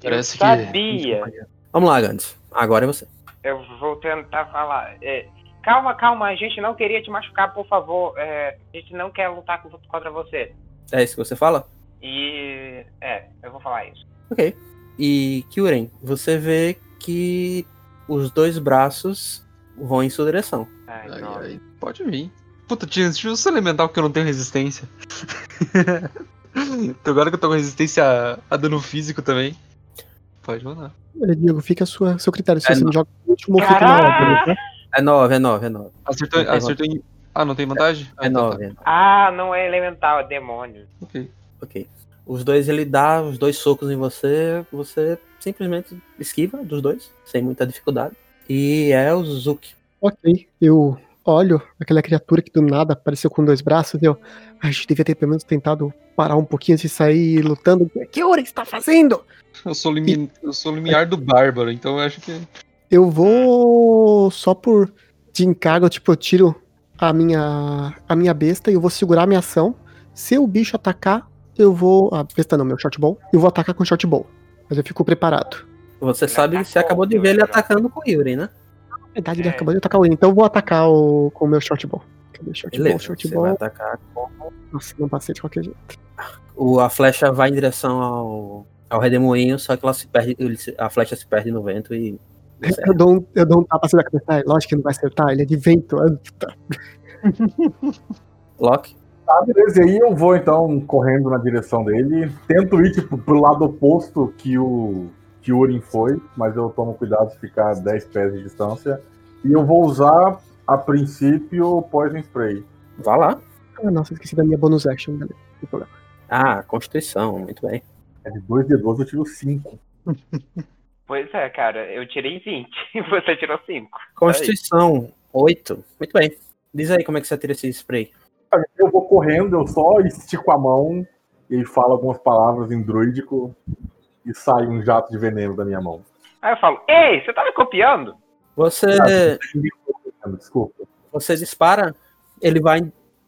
[SPEAKER 8] Parece
[SPEAKER 3] eu
[SPEAKER 8] que.
[SPEAKER 3] sabia.
[SPEAKER 2] Vamos lá, Gantz. Agora é você.
[SPEAKER 3] Eu vou tentar falar. É, calma, calma, a gente não queria te machucar, por favor. É, a gente não quer lutar contra você.
[SPEAKER 2] É isso que você fala?
[SPEAKER 3] E. É, eu vou falar isso.
[SPEAKER 2] Ok. E Kyuren, você vê que os dois braços vão em sua direção.
[SPEAKER 3] Ai,
[SPEAKER 8] Ai,
[SPEAKER 3] não.
[SPEAKER 8] ai, pode vir. Puta, tinha deixa eu só elemental porque eu não tenho resistência. então agora que eu tô com resistência a, a dano físico também. Pode mandar.
[SPEAKER 4] Olha, Diego, fica a sua, seu critério. Se
[SPEAKER 2] É,
[SPEAKER 4] você
[SPEAKER 2] não.
[SPEAKER 4] joga no último fica na hora, tá?
[SPEAKER 2] É 9, é 9, é 9.
[SPEAKER 8] Acertou, acertou em. Ah, não tem vantagem? Ah,
[SPEAKER 2] É
[SPEAKER 8] então tá.
[SPEAKER 2] 9.
[SPEAKER 3] Ah, não é elemental, é demônio.
[SPEAKER 8] Ok.
[SPEAKER 2] Ok. Os dois, ele dá os dois socos em você, você simplesmente esquiva dos dois, sem muita dificuldade. E é o Zuki.
[SPEAKER 4] Ok, eu olho aquela criatura que do nada apareceu com dois braços e eu. "Ai, A gente devia ter pelo menos tentado parar um pouquinho antes de sair lutando. Que hora está fazendo?
[SPEAKER 8] Eu sou, limi... eu sou o limiar do bárbaro, então eu acho que.
[SPEAKER 4] Eu vou só por de encargo, tipo, eu tiro a minha a minha besta e eu vou segurar a minha ação. Se o bicho atacar, eu vou. A besta não, meu short ball. Eu vou atacar com short ball. Mas eu fico preparado.
[SPEAKER 2] Você sabe, você
[SPEAKER 3] atacou
[SPEAKER 2] acabou de ver ele
[SPEAKER 3] né?
[SPEAKER 2] atacando com o Yuri, né?
[SPEAKER 4] Verdade, ele
[SPEAKER 3] É.
[SPEAKER 4] acabou de atacar o então eu vou atacar o, com o meu short ball. Cadê short ball?
[SPEAKER 2] Beleza,
[SPEAKER 4] Short
[SPEAKER 2] você
[SPEAKER 4] ball.
[SPEAKER 2] vai atacar com
[SPEAKER 4] Nossa, não passei de qualquer jeito.
[SPEAKER 2] o, a flecha vai em direção ao, ao redemoinho, só que ela se perde, a flecha se perde no vento e.
[SPEAKER 4] Eu dou, um, eu dou um tapa assim na cabeça. Lógico que não vai acertar, ele é de vento. Ah, tá.
[SPEAKER 2] Loki,
[SPEAKER 6] Tá, beleza. E aí eu vou então correndo na direção dele. Tento ir tipo, pro lado oposto que o que o Urim foi, mas eu tomo cuidado de ficar 10 pés de distância. E eu vou usar, a princípio, o Poison Spray.
[SPEAKER 2] vá lá.
[SPEAKER 4] Ah, nossa, esqueci da minha bonus action, beleza. Não tem problema.
[SPEAKER 2] Ah, Constituição, muito bem.
[SPEAKER 6] É de 2 de 12, eu tiro 5.
[SPEAKER 3] Pois é, cara, eu tirei 20 e você tirou 5.
[SPEAKER 2] Constituição, 8. Muito bem. Diz aí como é que você tira esse spray.
[SPEAKER 6] Eu vou correndo, eu só estico a mão e falo algumas palavras em druídico e sai um jato de veneno da minha mão.
[SPEAKER 3] Aí eu falo, ei, você tá me copiando?
[SPEAKER 2] Você,
[SPEAKER 6] Desculpa.
[SPEAKER 2] você dispara, ele vai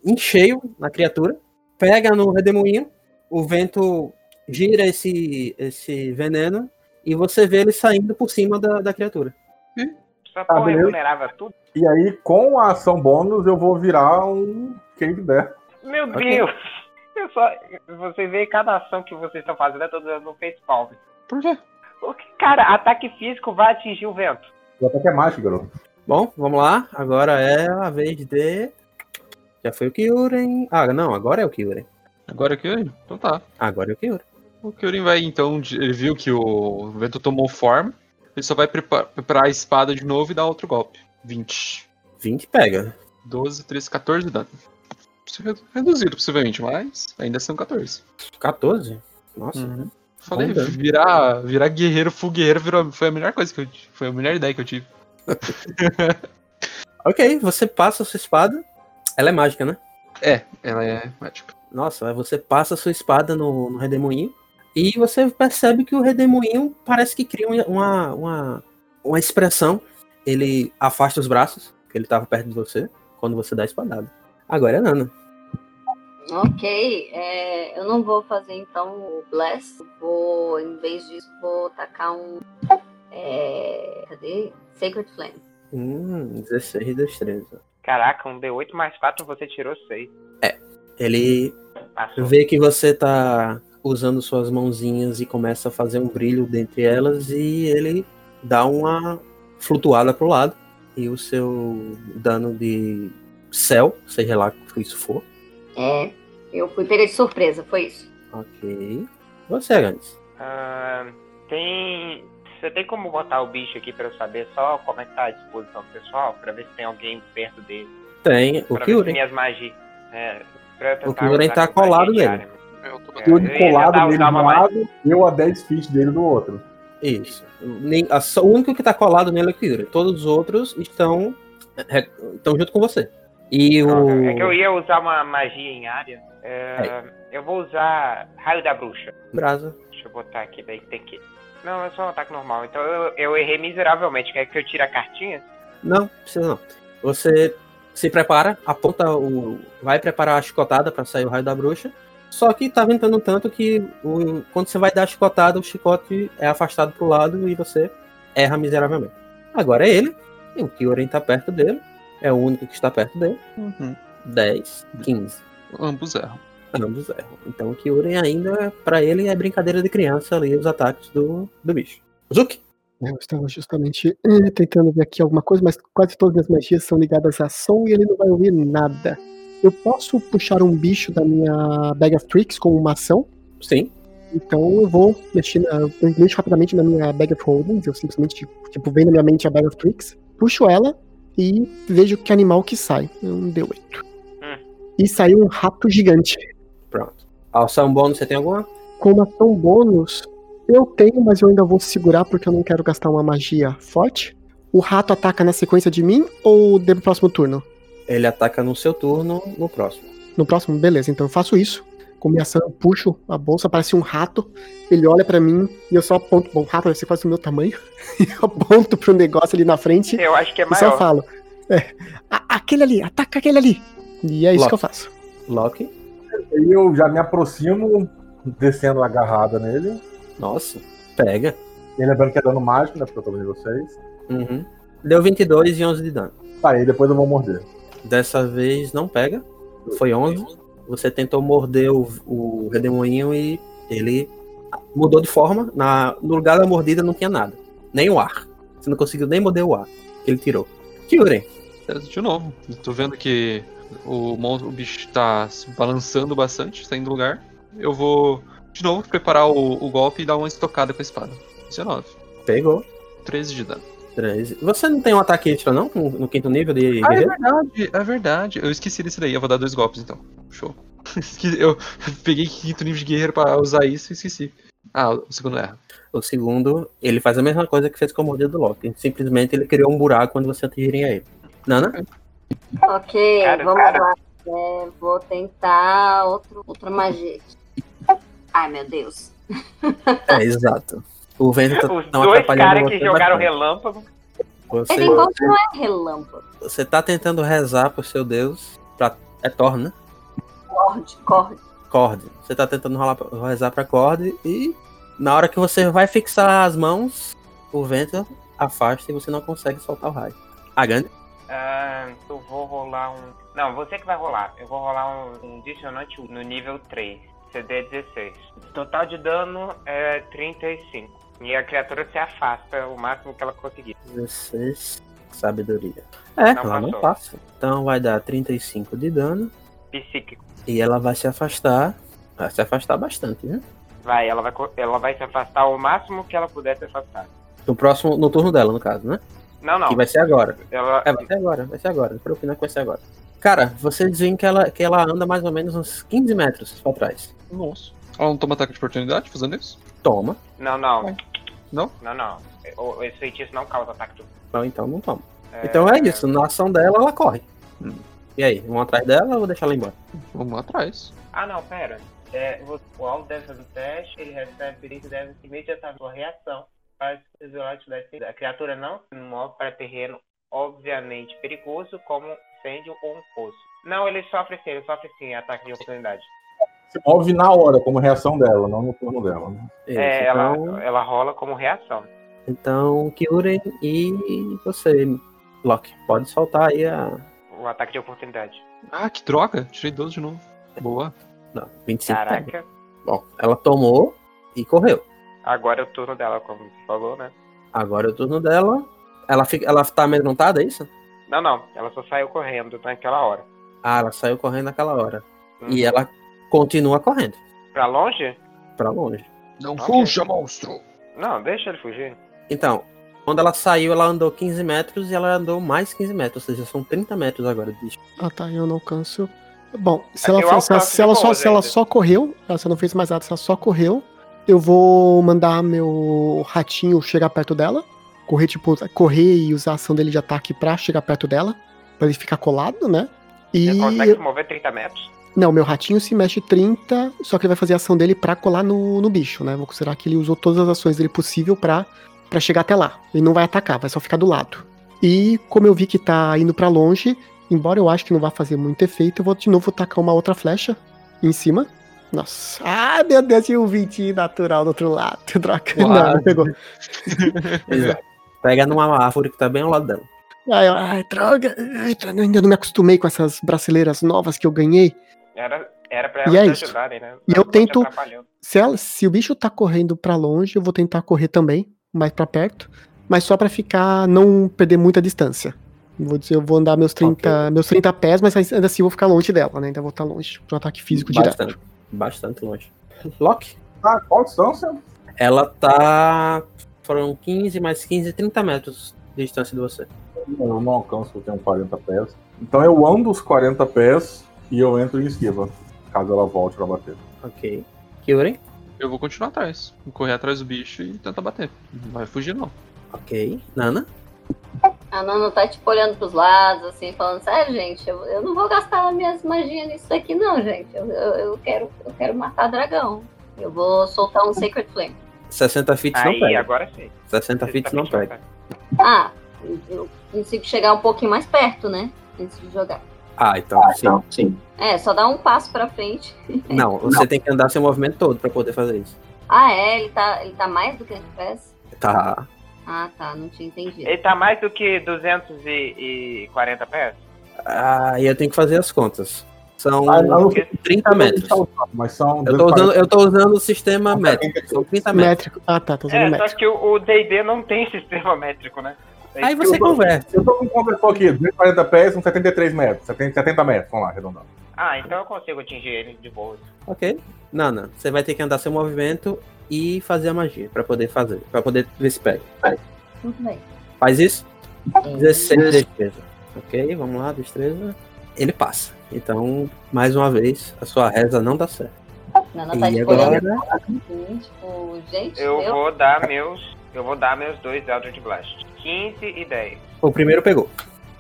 [SPEAKER 2] em cheio na criatura, pega no redemoinho, o vento gira esse, esse veneno e você vê ele saindo por cima da, da criatura.
[SPEAKER 3] Essa porra é
[SPEAKER 6] beleza.
[SPEAKER 3] vulnerável a tudo.
[SPEAKER 6] E aí, com a ação bônus, eu vou virar um Cave Bear.
[SPEAKER 3] Meu
[SPEAKER 2] Ok.
[SPEAKER 3] Deus! Eu só, você vê cada ação que vocês estão fazendo, é toda no face palm.
[SPEAKER 8] Por quê?
[SPEAKER 3] Porque, cara, ataque físico vai atingir o vento.
[SPEAKER 6] O ataque é mágico, garoto.
[SPEAKER 2] Bom, vamos lá. Agora é a vez de. Já foi o Kyuren. Ah, não, agora é o Kyuren.
[SPEAKER 8] Agora o Kyurin? Então tá.
[SPEAKER 2] Agora é o Kyuren.
[SPEAKER 8] O Kyurin vai então. Ele viu que o vento tomou forma. Ele só vai prepa- preparar a espada de novo e dar outro golpe. 20.
[SPEAKER 2] 20 pega.
[SPEAKER 8] 12, 13, 14 de dano. Reduzido, possivelmente, mas ainda são 14.
[SPEAKER 2] 14? Nossa.
[SPEAKER 8] Uhum. Falei,
[SPEAKER 2] Bom
[SPEAKER 8] virar, virar guerreiro, full guerreiro virou, foi a melhor coisa que eu tive. Foi a melhor ideia que eu tive.
[SPEAKER 2] Ok, você passa a sua espada. Ela é mágica, né?
[SPEAKER 8] É, ela é mágica.
[SPEAKER 2] Nossa, você passa a sua espada no, no redemoinho. E você percebe que o redemoinho parece que cria uma, uma, uma expressão. Ele afasta os braços, que ele estava perto de você, quando você dá a espadada. Agora é Nana.
[SPEAKER 7] Ok, é, eu não vou fazer então o Bless. Vou, em vez disso, vou tacar um. É, cadê? Sacred Flame.
[SPEAKER 2] Hum, 16 de destreza.
[SPEAKER 3] Caraca, um D8 mais 4 você tirou 6.
[SPEAKER 2] Ele
[SPEAKER 3] Passou.
[SPEAKER 2] vê que você tá usando suas mãozinhas e começa a fazer um brilho dentre elas e ele dá uma flutuada pro lado e o seu dano de céu, seja lá o que isso for.
[SPEAKER 7] É, eu fui pega de surpresa, foi isso.
[SPEAKER 2] Ok. Você, Ganes.
[SPEAKER 3] Ah, tem. Você tem como botar o bicho aqui pra eu saber só como é que tá a disposição do pessoal? Pra ver se tem alguém perto dele.
[SPEAKER 2] Tem o
[SPEAKER 3] pra ver se
[SPEAKER 2] Kyuren.
[SPEAKER 3] minhas magias. É,
[SPEAKER 2] O Kyuren tá colado nele.
[SPEAKER 3] É,
[SPEAKER 6] de
[SPEAKER 3] eu ia
[SPEAKER 6] colado nele de um lado, eu a 10 feet dele do outro.
[SPEAKER 2] Isso. Nem- a- só- o único que tá colado nele é o Kyuren. Todos os outros estão, é, estão junto com você. E o.
[SPEAKER 3] É que eu ia usar uma magia em área. É, eu vou usar Raio da Bruxa.
[SPEAKER 2] Brasa.
[SPEAKER 3] Deixa eu botar aqui, daí tem que. Não, é só um ataque normal. Então eu, eu errei miseravelmente. Quer que eu tire a cartinha?
[SPEAKER 2] Não, precisa não. Você se prepara, aponta o. Vai preparar a chicotada pra sair o raio da bruxa. Só que tá ventando tanto que o- quando você vai dar a chicotada, o chicote é afastado pro lado e você erra miseravelmente. Agora é ele. E o Kyuren tá perto dele. É o único que está perto dele.
[SPEAKER 8] Uhum.
[SPEAKER 2] 10, 15.
[SPEAKER 8] Ambos erram.
[SPEAKER 2] Ambos erram. Então o Kyuren ainda, pra ele, é brincadeira de criança ali, os ataques do, do bicho. Zuki!
[SPEAKER 4] Eu estava justamente eh, tentando ver aqui alguma coisa, mas quase todas as magias são ligadas a som e ele não vai ouvir nada. Eu posso puxar um bicho da minha Bag of Tricks como uma ação?
[SPEAKER 2] Sim.
[SPEAKER 4] Então eu vou mexer na, eu mexo rapidamente na minha Bag of Holdings, eu simplesmente, tipo, vem na minha mente a Bag of Tricks, puxo ela e vejo que animal que sai. É Um D8.
[SPEAKER 3] Hum.
[SPEAKER 4] E saiu um rato gigante.
[SPEAKER 2] Pronto. A ação bônus, você tem alguma?
[SPEAKER 4] Com ação bônus, eu tenho, mas eu ainda vou segurar porque eu não quero gastar uma magia forte. O rato ataca na sequência de mim ou no próximo turno?
[SPEAKER 2] Ele ataca no seu turno, no próximo.
[SPEAKER 4] No próximo, beleza, então eu faço isso. Com minha ação, eu puxo a bolsa, parece um rato. Ele olha pra mim e eu só aponto. Bom, o rato deve ser quase do meu tamanho. E eu aponto pro negócio ali na frente
[SPEAKER 3] Eu acho que é
[SPEAKER 4] e só
[SPEAKER 3] maior.
[SPEAKER 4] falo: é, "A- aquele ali, ataca aquele ali. E é isso
[SPEAKER 2] Loki.
[SPEAKER 4] que eu faço.
[SPEAKER 2] Loki.
[SPEAKER 6] Aí eu já me aproximo, descendo agarrada nele.
[SPEAKER 2] Nossa. Pega.
[SPEAKER 6] E lembrando que é dano mágico, né? Porque eu tô vendo vocês.
[SPEAKER 2] Uhum. Deu 22 e 11 de dano.
[SPEAKER 6] Tá, aí depois eu vou morder.
[SPEAKER 2] Dessa vez não pega. Foi 11. Você tentou morder o, o redemoinho e ele mudou de forma. Na, no lugar da mordida não tinha nada. Nem o ar. Você não conseguiu nem morder o ar que ele tirou. Kyuren.
[SPEAKER 8] É, De novo, tô vendo que o, o bicho tá se balançando bastante, saindo do lugar. Eu vou, de novo, preparar o, o golpe e dar uma estocada com a espada. 19.
[SPEAKER 2] Pegou.
[SPEAKER 8] 13 de dano.
[SPEAKER 2] 13. Você não tem um ataque extra, não? No, quinto nível de
[SPEAKER 8] Ah, é
[SPEAKER 2] guerreiro?
[SPEAKER 8] verdade, é verdade. Eu esqueci desse daí, eu vou dar dois golpes então. Show. Eu peguei quinto nível de guerreiro pra usar isso e esqueci. Ah, o segundo erra.
[SPEAKER 2] O segundo, ele faz a mesma coisa que fez com a mordida do Loki. Simplesmente ele criou um buraco quando você atingirem a ele. Nana?
[SPEAKER 7] Ok,
[SPEAKER 3] Cara,
[SPEAKER 7] vamos
[SPEAKER 3] cara.
[SPEAKER 7] lá. É, vou tentar outro, outra magia. Ai, meu Deus.
[SPEAKER 2] É, exato. O vento tá
[SPEAKER 3] Os dois caras que jogaram
[SPEAKER 2] bastante.
[SPEAKER 3] relâmpago.
[SPEAKER 2] Você,
[SPEAKER 7] não é relâmpago.
[SPEAKER 2] você tá tentando rezar pro seu Deus. Pra, é Thor, né?
[SPEAKER 7] Corde, corde.
[SPEAKER 2] Cord. Você tá tentando rolar, rezar pra Cord e na hora que você vai fixar as mãos, o vento afasta e você não consegue soltar o raio. A Gandhi?
[SPEAKER 3] Ah, eu vou rolar um. Não, você que vai rolar. Eu vou rolar um, um dissonante no nível 3. CD 16. Total de dano é 35. E a criatura se afasta o máximo que ela conseguir.
[SPEAKER 2] 16. Sabedoria. É,
[SPEAKER 3] Não
[SPEAKER 2] ela não
[SPEAKER 3] passou.
[SPEAKER 2] passa. Então vai dar 35 de dano.
[SPEAKER 3] Psíquico.
[SPEAKER 2] E ela vai se afastar. Vai se afastar bastante, né?
[SPEAKER 3] Vai, ela vai, ela vai se afastar o máximo que ela puder se afastar.
[SPEAKER 2] No próximo, no turno dela, no caso, né?
[SPEAKER 3] Não, não.
[SPEAKER 2] Que vai ser agora.
[SPEAKER 3] Ela,
[SPEAKER 2] É, vai ser agora, vai ser agora. Não se preocupe, não é que vai ser agora. Cara, vocês veem que ela, que ela anda mais ou menos uns 15 metros pra trás.
[SPEAKER 8] Nossa. Ela não toma ataque de oportunidade fazendo isso?
[SPEAKER 2] Toma.
[SPEAKER 3] Não, não.
[SPEAKER 8] Não?
[SPEAKER 3] Não, não. O- Esse feitiço não causa ataque duplo.
[SPEAKER 2] Não, então não toma. Então é isso. Na ação dela, ela corre.
[SPEAKER 8] Hum.
[SPEAKER 2] E aí, vão atrás dela ou deixar ela embora?
[SPEAKER 8] Vamos atrás.
[SPEAKER 3] Ah, não, pera. É, o alvo deve fazer o teste, ele recebe perigo e deve imediatamente sua reação para se isolar a atividade. A criatura não se move para terreno obviamente perigoso, como incêndio ou um poço. Não, ele sofre sim, ele sofre sim ataque de oportunidade.
[SPEAKER 6] Se move na hora, como reação dela, não no turno dela. Né?
[SPEAKER 3] É, ela,
[SPEAKER 2] então,
[SPEAKER 3] ela rola como reação.
[SPEAKER 2] então, Kyuren e você, Loki, pode soltar aí a.
[SPEAKER 3] O ataque de oportunidade.
[SPEAKER 8] Ah, que droga. Tirei 12 de novo. Boa.
[SPEAKER 2] Não, 25. pega.
[SPEAKER 3] Caraca.
[SPEAKER 2] Bom, ela tomou e correu.
[SPEAKER 3] Agora é o turno dela, como você falou, né?
[SPEAKER 2] Agora é o turno dela. Ela, fica, ela tá amedrontada, é isso?
[SPEAKER 3] Não, não. Ela só saiu correndo naquela hora.
[SPEAKER 2] Ah, ela saiu correndo naquela hora.
[SPEAKER 3] Hum.
[SPEAKER 2] E ela continua correndo
[SPEAKER 3] Pra longe?
[SPEAKER 2] pra longe.
[SPEAKER 8] Não
[SPEAKER 3] Ok.
[SPEAKER 8] fuja, monstro.
[SPEAKER 3] Não, deixa ele fugir.
[SPEAKER 2] Então, quando ela saiu, ela andou 15 metros e ela andou mais 15 metros. Ou seja, são 30 metros agora. bicho.
[SPEAKER 4] Ah, tá, eu não alcanço. Bom, se
[SPEAKER 3] É
[SPEAKER 4] ela, for- se ela, se ela só, se ela só correu, ela só não fez mais nada, se ela só correu, eu vou mandar meu ratinho chegar perto dela. Correr, tipo, correr e usar a ação dele de ataque pra chegar perto dela. Pra ele ficar colado, né? E.
[SPEAKER 3] Ele consegue se mover 30 metros.
[SPEAKER 4] Não, meu ratinho se mexe 30, só que ele vai fazer a ação dele pra colar no, no bicho, né? Vou considerar que ele usou todas as ações dele possível pra, pra chegar até lá. Ele não vai atacar, vai só ficar do lado. E como eu vi que tá indo pra longe, embora eu acho que não vai fazer muito efeito, eu vou de novo tacar uma outra flecha em cima. Nossa. Ah, meu Deus, tinha um 20 natural do outro lado. Droga. Não, não
[SPEAKER 2] Quase.
[SPEAKER 4] pegou.
[SPEAKER 2] Pega numa árvore que tá bem ao lado dela.
[SPEAKER 4] Ai, ai, droga. Ai, eu ainda não me acostumei com essas brasileiras novas que eu ganhei.
[SPEAKER 3] Era, era pra
[SPEAKER 4] E
[SPEAKER 3] elas
[SPEAKER 4] é
[SPEAKER 3] te
[SPEAKER 4] isso.
[SPEAKER 3] ajudarem, né?
[SPEAKER 4] E eu tento-. Se, ela, se o bicho tá correndo pra longe, eu vou tentar correr também, mais pra perto, mas só pra ficar não perder muita distância. Vou dizer, eu vou andar meus 30, meus 30 pés, mas ainda assim eu vou ficar longe dela, né? Ainda vou estar longe pro ataque físico
[SPEAKER 2] Bastante.
[SPEAKER 4] direto.
[SPEAKER 2] Bastante longe. Loki,
[SPEAKER 6] Ah, qual distância?
[SPEAKER 2] ela tá. Foram 15 mais 15, 30 metros de distância de você.
[SPEAKER 6] Eu não alcanço, eu tenho 40 pés. Então eu ando os 40 pés e eu entro em esquiva, caso ela volte pra bater.
[SPEAKER 2] Ok. Kyuren?
[SPEAKER 8] Eu vou continuar atrás. Vou correr atrás do bicho e tentar bater. Não vai fugir, não.
[SPEAKER 2] Ok. Nana?
[SPEAKER 7] A Nana tá tipo olhando pros lados, assim, falando, sério, gente, eu, eu não vou gastar minhas magias nisso daqui, não, gente. Eu, eu, eu quero, eu quero matar dragão. Eu vou soltar um Sacred Flame.
[SPEAKER 2] 60 feet não
[SPEAKER 3] Aí,
[SPEAKER 2] pega.
[SPEAKER 3] agora sim.
[SPEAKER 2] 60 feet não pega.
[SPEAKER 7] Ah, eu consigo chegar um pouquinho mais perto, né? Antes de jogar.
[SPEAKER 2] Ah, então sim. sim.
[SPEAKER 7] É, só dá um passo pra frente.
[SPEAKER 2] Não, você tem que andar seu movimento todo pra poder fazer isso.
[SPEAKER 7] Ah, é? Ele tá, ele tá mais do que 100 pés?
[SPEAKER 2] Tá.
[SPEAKER 7] Ah, tá, não tinha entendido.
[SPEAKER 3] Ele tá mais do que 240 pés?
[SPEAKER 2] Ah, e eu tenho que fazer as contas. São
[SPEAKER 6] Ah, não,
[SPEAKER 2] 30 metros.
[SPEAKER 6] Mas são.
[SPEAKER 2] Eu tô usando, eu tô usando o sistema métrico. São 30 metros.
[SPEAKER 4] Métrico. Ah, tá, tô usando
[SPEAKER 3] É, só
[SPEAKER 4] métrico.
[SPEAKER 3] que o o D&D não tem sistema métrico, né? É
[SPEAKER 2] Aí você
[SPEAKER 3] eu-
[SPEAKER 2] converte.
[SPEAKER 6] Eu tô com um conversor aqui, 240 pés são 73 metros. 70, 70 metros, vamos lá, arredondando.
[SPEAKER 3] Ah, então eu consigo atingir ele de boa.
[SPEAKER 2] Ok. Nana, você vai ter que andar seu movimento e fazer a magia pra poder fazer. Pra poder ver se pega.
[SPEAKER 7] Muito bem.
[SPEAKER 2] Faz isso. 16 de defesa. Ok, vamos lá, destreza. Ele passa. Então, mais uma vez, a sua reza não dá certo.
[SPEAKER 7] Nana tá
[SPEAKER 2] E agora.
[SPEAKER 7] tipo, gente,
[SPEAKER 3] Eu
[SPEAKER 7] eu...
[SPEAKER 3] vou dar meus. Eu vou dar meus dois Eldritch Blast. 15 e 10.
[SPEAKER 2] O primeiro pegou.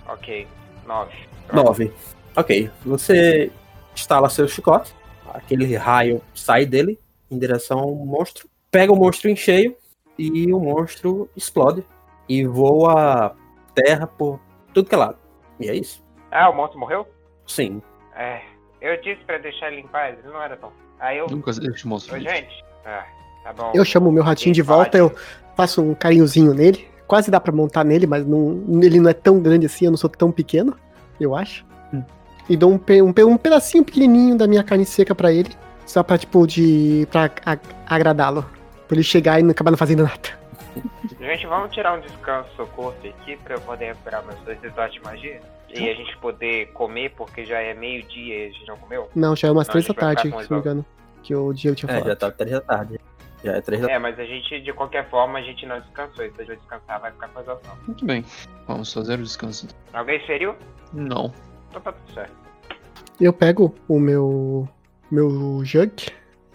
[SPEAKER 3] Ok. 9.
[SPEAKER 2] 9. Ok. Você instala seu chicote. Aquele raio sai dele em direção ao monstro. Pega o monstro em cheio e o monstro explode. E voa terra por tudo que é lado. E é isso.
[SPEAKER 3] Ah, o monstro morreu?
[SPEAKER 2] Sim.
[SPEAKER 3] É. Eu disse pra deixar ele em paz, ele não era tão. Aí eu.
[SPEAKER 8] Nunca eu te mostro.
[SPEAKER 3] Ô, gente. Ah, tá bom.
[SPEAKER 4] Eu chamo o meu ratinho de volta, eu faço um carinhozinho nele. Quase dá pra montar nele, mas não, ele não é tão grande assim, eu não sou tão pequeno, eu acho.
[SPEAKER 2] Hum.
[SPEAKER 4] E dou um, um, um pedacinho pequenininho da minha carne seca pra ele, só pra, tipo, de. pra agradá-lo. Pra ele chegar e não acabar não fazendo nada.
[SPEAKER 3] Gente, vamos tirar um descanso curto aqui pra eu poder recuperar meus dois de magia? E a gente poder comer, porque já é meio-dia e a gente não comeu?
[SPEAKER 4] Não, já é umas três da tarde, se não me engano. Que o Diego tinha
[SPEAKER 2] É,
[SPEAKER 4] falado.
[SPEAKER 2] já tá 3 da tarde. Já é 3 da.
[SPEAKER 3] É, mas a gente, de qualquer forma, a gente não descansou. E se a gente descansar, vai ficar com ações.
[SPEAKER 8] Muito bem. Vamos fazer o descanso. então.
[SPEAKER 3] Alguém feriu?
[SPEAKER 8] Não.
[SPEAKER 3] Então tá tudo certo.
[SPEAKER 4] Eu pego o meu meu jug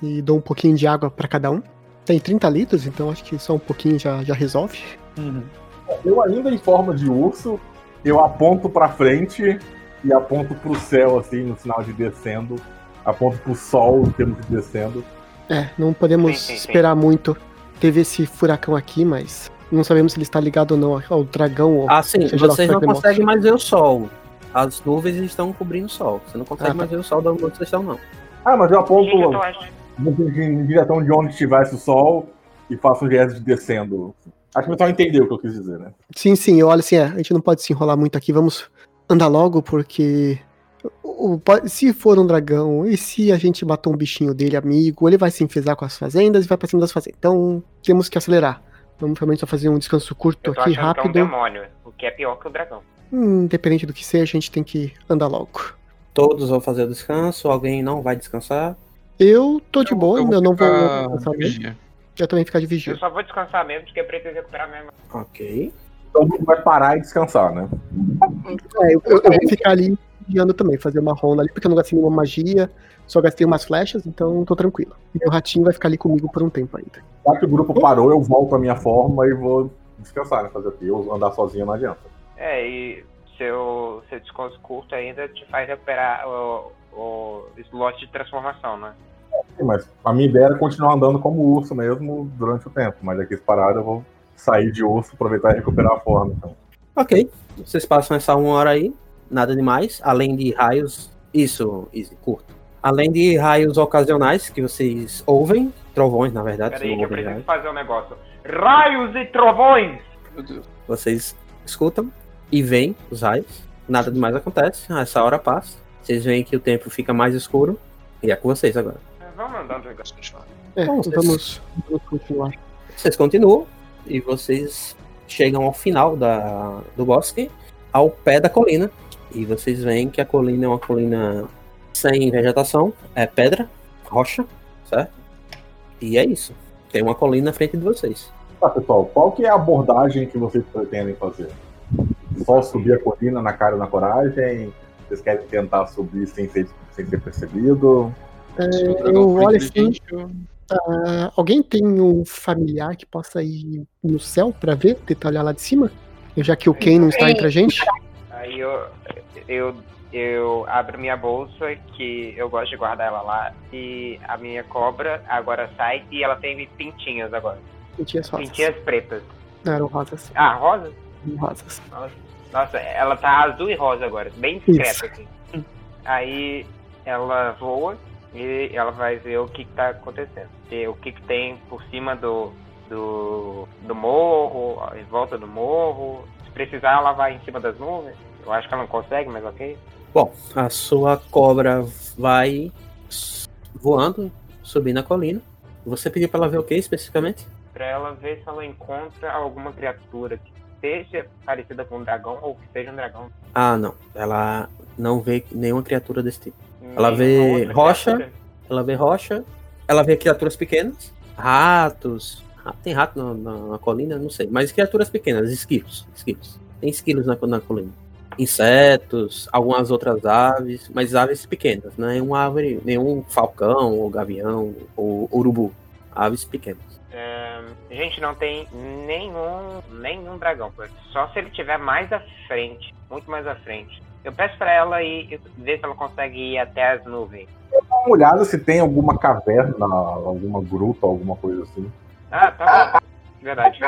[SPEAKER 4] e dou um pouquinho de água pra cada um. Tem 30 litros, então acho que só um pouquinho já, já resolve.
[SPEAKER 6] Eu ainda em forma de urso, eu aponto pra frente e aponto pro céu, assim, no sinal de descendo, Aponto pro sol, temos ir descendo.
[SPEAKER 4] É, não podemos
[SPEAKER 3] Sim, sim, sim.
[SPEAKER 4] esperar muito. Teve esse furacão aqui, mas não sabemos se ele está ligado ou não ao dragão. Ou
[SPEAKER 2] Ah, sim, vocês não conseguem mais ver o sol. As nuvens estão cobrindo o sol. Você não consegue
[SPEAKER 4] Ah, tá.
[SPEAKER 2] mais ver o sol da onde vocês estão, não.
[SPEAKER 6] Ah, mas eu aponto em direção de onde estivesse o sol e faço um gesto de descendo. Acho que o pessoal entendeu o que eu quis dizer, né?
[SPEAKER 4] Sim, sim, eu olho assim, é, a gente não pode se enrolar muito aqui, vamos andar logo, porque o- se for um dragão, e se a gente matou um bichinho dele, amigo, ele vai se enfesar com as fazendas e vai pra cima das fazendas. Então, temos que acelerar. Vamos realmente só fazer um descanso curto
[SPEAKER 3] Eu
[SPEAKER 4] aqui,
[SPEAKER 3] achando que é um
[SPEAKER 4] rápido.
[SPEAKER 3] demônio, o que é pior que o dragão.
[SPEAKER 4] Hum, Independente do que seja, a gente tem que andar logo.
[SPEAKER 2] Todos vão fazer o descanso, alguém não vai descansar.
[SPEAKER 4] Eu tô de boa, eu,
[SPEAKER 8] vou
[SPEAKER 4] não vou descansar
[SPEAKER 8] de
[SPEAKER 4] mesmo.
[SPEAKER 8] vigia.
[SPEAKER 4] Eu também ficar de
[SPEAKER 3] Eu
[SPEAKER 4] vigia.
[SPEAKER 3] só vou descansar mesmo, porque eu preciso recuperar mesmo.
[SPEAKER 2] Ok.
[SPEAKER 6] Todo mundo vai parar e descansar, né?
[SPEAKER 4] É, eu, eu- eu vou ficar ali vigiando também, fazer uma ronda ali, porque eu não gastei nenhuma magia, só gastei umas flechas, então tô tranquilo. E meu ratinho vai ficar ali comigo por um tempo ainda.
[SPEAKER 6] Já que o grupo parou, eu volto à minha forma e vou descansar, né? Fazer o quê? Eu andar sozinho não adianta.
[SPEAKER 3] É, e seu, seu descanso curto ainda te faz recuperar o, o slot de transformação, né?
[SPEAKER 6] Sim, Mas a minha ideia era continuar andando como urso mesmo durante o tempo. Mas aqui parado eu vou sair de urso, aproveitar e recuperar a forma. Então.
[SPEAKER 2] Ok. Vocês passam essa uma hora aí, nada demais, além de raios. Isso, easy, curto. Além de raios ocasionais que vocês ouvem, trovões, na verdade.
[SPEAKER 3] Peraí que eu preciso
[SPEAKER 2] raios.
[SPEAKER 3] fazer um negócio. Raios e trovões!
[SPEAKER 2] Vocês escutam e veem os raios. Nada demais acontece. Essa hora passa. Vocês veem que o tempo fica mais escuro. E é com vocês agora.
[SPEAKER 3] Vamos andando.
[SPEAKER 8] Posso continuar?
[SPEAKER 4] É, vamos,
[SPEAKER 2] vocês-
[SPEAKER 4] vamos continuar.
[SPEAKER 2] Vocês continuam e vocês chegam ao final da, do bosque, ao pé da colina. E vocês veem que a colina é uma colina sem vegetação, é pedra, rocha, certo? E é isso. Tem uma colina na frente de vocês.
[SPEAKER 6] Tá, pessoal, qual que é a abordagem que vocês pretendem fazer? Só subir a colina na cara e na coragem? Vocês querem tentar subir sem ser, sem ser percebido?
[SPEAKER 4] É, eu olho assim, ah, alguém tem um familiar que possa ir no céu pra ver, tentar olhar lá de cima? Já que o Ken não está entre a gente?
[SPEAKER 3] Aí eu, eu, eu abro minha bolsa, que eu gosto de guardar ela lá, e a minha cobra agora sai e ela tem pintinhas agora.
[SPEAKER 4] Pintinhas rosas.
[SPEAKER 3] Pintinhas pretas.
[SPEAKER 4] Não, eram rosas.
[SPEAKER 3] Ah, rosa?
[SPEAKER 4] eram Rosas.
[SPEAKER 3] Nossa, ela tá azul e rosa agora, bem discreta assim. Aí ela voa e ela vai ver o que, que tá acontecendo. E o que, que tem por cima do, do, do morro, em volta do morro. Se precisar, ela vai em cima das nuvens. Eu acho que ela não consegue, mas ok.
[SPEAKER 2] Bom, a sua cobra vai voando, subindo a colina. Você pediu pra ela ver o que especificamente?
[SPEAKER 3] Pra ela ver se ela encontra alguma criatura que seja parecida com um dragão ou que seja um dragão.
[SPEAKER 2] Ah, não. Ela não vê nenhuma criatura desse tipo. Ela
[SPEAKER 3] Nenhuma
[SPEAKER 2] vê
[SPEAKER 3] outra
[SPEAKER 2] rocha?
[SPEAKER 3] criatura.
[SPEAKER 2] Ela vê rocha, ela vê criaturas pequenas, ratos. Ah, tem rato na, na- na colina? Não sei. Mas criaturas pequenas, esquilos. esquilos. Tem esquilos na, na colina. Insetos, algumas outras aves, mas aves pequenas, não é uma árvore, nenhum falcão, ou gavião, ou urubu. Aves pequenas.
[SPEAKER 3] É, gente, não tem nenhum, nenhum dragão. Só se ele tiver mais à frente, muito mais à frente. Eu peço pra ela ir ver se ela consegue ir até as nuvens.
[SPEAKER 6] Dá uma olhada se tem alguma caverna, alguma gruta, alguma coisa assim.
[SPEAKER 3] Ah, tá bom. Verdade.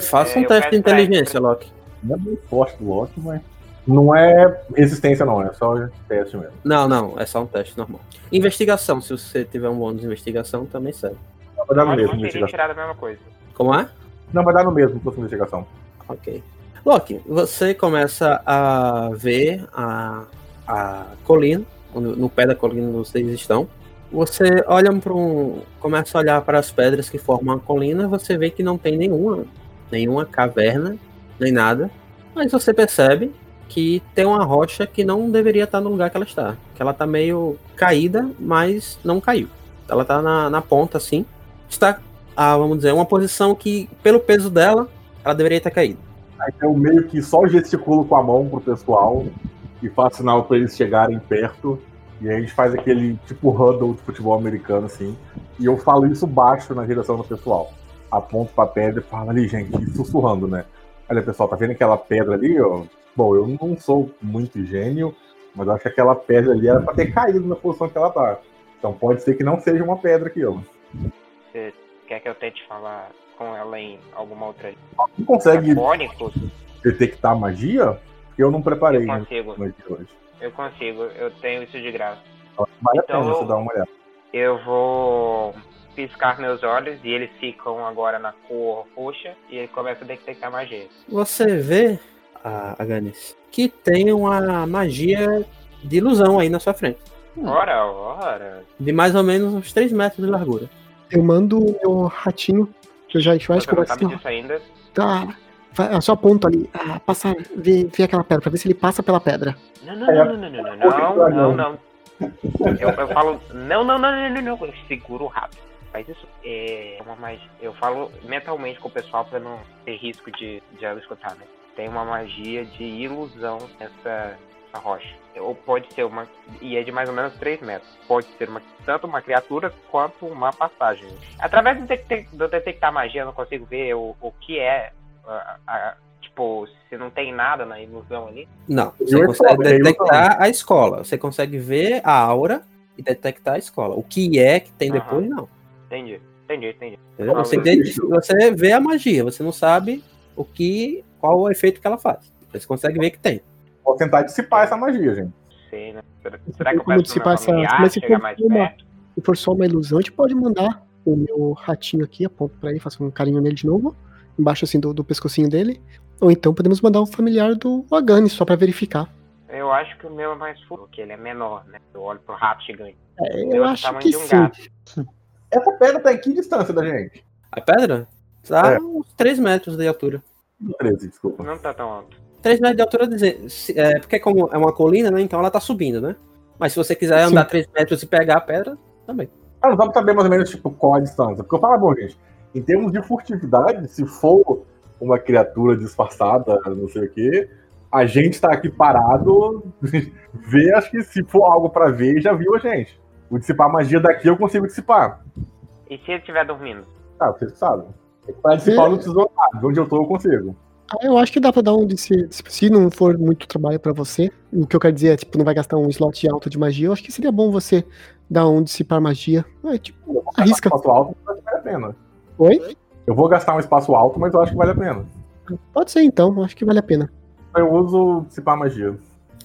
[SPEAKER 2] Faça
[SPEAKER 3] É,
[SPEAKER 2] um
[SPEAKER 3] eu
[SPEAKER 2] teste de
[SPEAKER 3] pra
[SPEAKER 2] inteligência,
[SPEAKER 3] ela-
[SPEAKER 2] Loki.
[SPEAKER 6] Não é bem forte do Loki, mas. Não é resistência, não, é só teste mesmo.
[SPEAKER 2] Não, não, é só um teste normal. Investigação, se você tiver um bônus de investigação, também serve.
[SPEAKER 6] Não, vai dar no
[SPEAKER 3] Mas
[SPEAKER 6] mesmo, investigação.
[SPEAKER 3] tirado a mesma coisa.
[SPEAKER 2] Como é?
[SPEAKER 6] Não, vai dar no mesmo, fosse investigação.
[SPEAKER 2] Ok. Loki, você começa a ver a, a colina, no, no pé da colina onde vocês estão. Você olha para um. começa a olhar para as pedras que formam a colina, você vê que não tem nenhuma, nenhuma caverna, nem nada. Mas você percebe que tem uma rocha que não deveria estar no lugar que ela está. Que ela está meio caída, mas não caiu. Ela está na, na ponta assim. Está, ah, vamos dizer, uma posição que, pelo peso dela, ela deveria ter caído.
[SPEAKER 6] Aí eu meio que só gesticulo com a mão pro pessoal e faço sinal pra eles chegarem perto. E aí a gente faz aquele tipo huddle de futebol americano, assim. E eu falo isso baixo na direção do pessoal. Aponto pra pedra e falo ali, gente, sussurrando, né? Olha, pessoal, tá vendo aquela pedra ali, ó? Bom, eu não sou muito gênio, Mas eu acho que aquela pedra ali era pra ter caído na posição que ela tá. Então pode ser que não seja uma pedra aquilo.
[SPEAKER 3] Você quer que eu tente falar com ela em alguma outra
[SPEAKER 6] Não consegue detectar magia? Porque eu não preparei
[SPEAKER 3] Eu
[SPEAKER 6] né,
[SPEAKER 3] consigo.
[SPEAKER 6] magia hoje.
[SPEAKER 3] Eu consigo, eu tenho isso de graça.
[SPEAKER 6] Vale
[SPEAKER 3] Então,
[SPEAKER 6] a pena
[SPEAKER 3] eu-
[SPEAKER 6] você dar uma olhada.
[SPEAKER 3] Eu vou piscar meus olhos e eles ficam agora na cor roxa e ele começa a detectar magia.
[SPEAKER 2] Você vê, a Aganis, que tem uma magia de ilusão aí na sua frente.
[SPEAKER 3] Ora, ora.
[SPEAKER 2] De mais ou menos uns 3 metros de largura.
[SPEAKER 4] Eu mando o meu ratinho, que eu já a gente vai
[SPEAKER 3] Você não
[SPEAKER 4] conversar.
[SPEAKER 3] sabe disso ainda?
[SPEAKER 4] Tá. Vai, eu só aponto ali. Ah, passar, vê, vê aquela pedra, pra ver se ele passa pela pedra.
[SPEAKER 3] Não, não, não, não, não, não, não, não, não. Eu, eu falo, não, não, não, não, não, não. Eu seguro rápido. Faz isso. É uma magia. Eu falo mentalmente com o pessoal pra não ter risco de, de ela escutar, né? Tem uma magia de ilusão nessa, nessa rocha. Ou pode ser uma. E é de mais ou menos 3 metros. Pode ser uma, tanto uma criatura quanto uma passagem. Através do, detec- do detectar magia, eu não consigo ver o, o que é. a- a- tipo, se não tem nada na ilusão ali.
[SPEAKER 2] Não,
[SPEAKER 6] Eu
[SPEAKER 2] você
[SPEAKER 6] ia
[SPEAKER 2] consegue
[SPEAKER 6] falar, eu ia
[SPEAKER 2] detectar a escola. Você consegue ver a aura e detectar a escola. O que é que tem depois, não.
[SPEAKER 3] Entendi, entendi, entendi. Ah,
[SPEAKER 2] Você, você vê a magia, você não sabe o que, qual o efeito que ela faz. Você consegue ver que tem.
[SPEAKER 6] Vou tentar dissipar essa magia, gente.
[SPEAKER 3] sei, né? Será, que eu pro
[SPEAKER 4] dissipar
[SPEAKER 3] meu
[SPEAKER 4] essa- mas se for
[SPEAKER 3] mais
[SPEAKER 4] uma-
[SPEAKER 3] perto?
[SPEAKER 4] Se for só uma ilusão, a gente pode mandar o meu ratinho aqui, aponto pra ele, faço um carinho nele de novo, embaixo assim do, do pescocinho dele. Ou então podemos mandar um familiar do Agani, só pra verificar.
[SPEAKER 3] Eu acho que o meu é mais furo, porque ele é menor, né? Eu olho pro rato gigante.
[SPEAKER 4] É,
[SPEAKER 3] meu
[SPEAKER 4] eu
[SPEAKER 3] é
[SPEAKER 4] acho que
[SPEAKER 3] de um
[SPEAKER 4] sim.
[SPEAKER 3] gato.
[SPEAKER 6] Essa pedra tá em que distância da gente?
[SPEAKER 2] A pedra tá
[SPEAKER 6] É.
[SPEAKER 2] uns 3 metros de altura.
[SPEAKER 6] 13, desculpa.
[SPEAKER 3] Não tá tão alto.
[SPEAKER 2] 3 metros de altura, é, porque como é uma colina, né? Então ela tá subindo, né? Mas se você quiser
[SPEAKER 4] Sim.
[SPEAKER 2] andar 3 metros e pegar a pedra, também.
[SPEAKER 6] Ah, não vamos saber mais ou menos tipo, qual a distância. Porque eu falo, bom, gente, em termos de furtividade, se for uma criatura disfarçada, não sei o quê, a gente tá aqui parado, vê, acho que se for algo pra ver, já viu a gente. O dissipar magia daqui eu consigo dissipar.
[SPEAKER 3] E se ele estiver dormindo?
[SPEAKER 6] Tá, vocês sabem. É que Pra dissipar eu não preciso andar, de onde eu tô eu consigo.
[SPEAKER 4] Ah, eu acho que dá pra dar um de se, se não for muito trabalho pra você. O que eu quero dizer é, tipo, não vai gastar um slot alto de magia. Eu acho que seria bom você dar um dissipar magia. É, tipo, arrisca.
[SPEAKER 6] Espaço alto, mas vale a pena.
[SPEAKER 4] Oi?
[SPEAKER 6] Eu vou gastar um espaço alto, mas eu acho que vale a pena.
[SPEAKER 4] Pode ser então, eu acho que vale a pena.
[SPEAKER 6] Eu uso dissipar magia.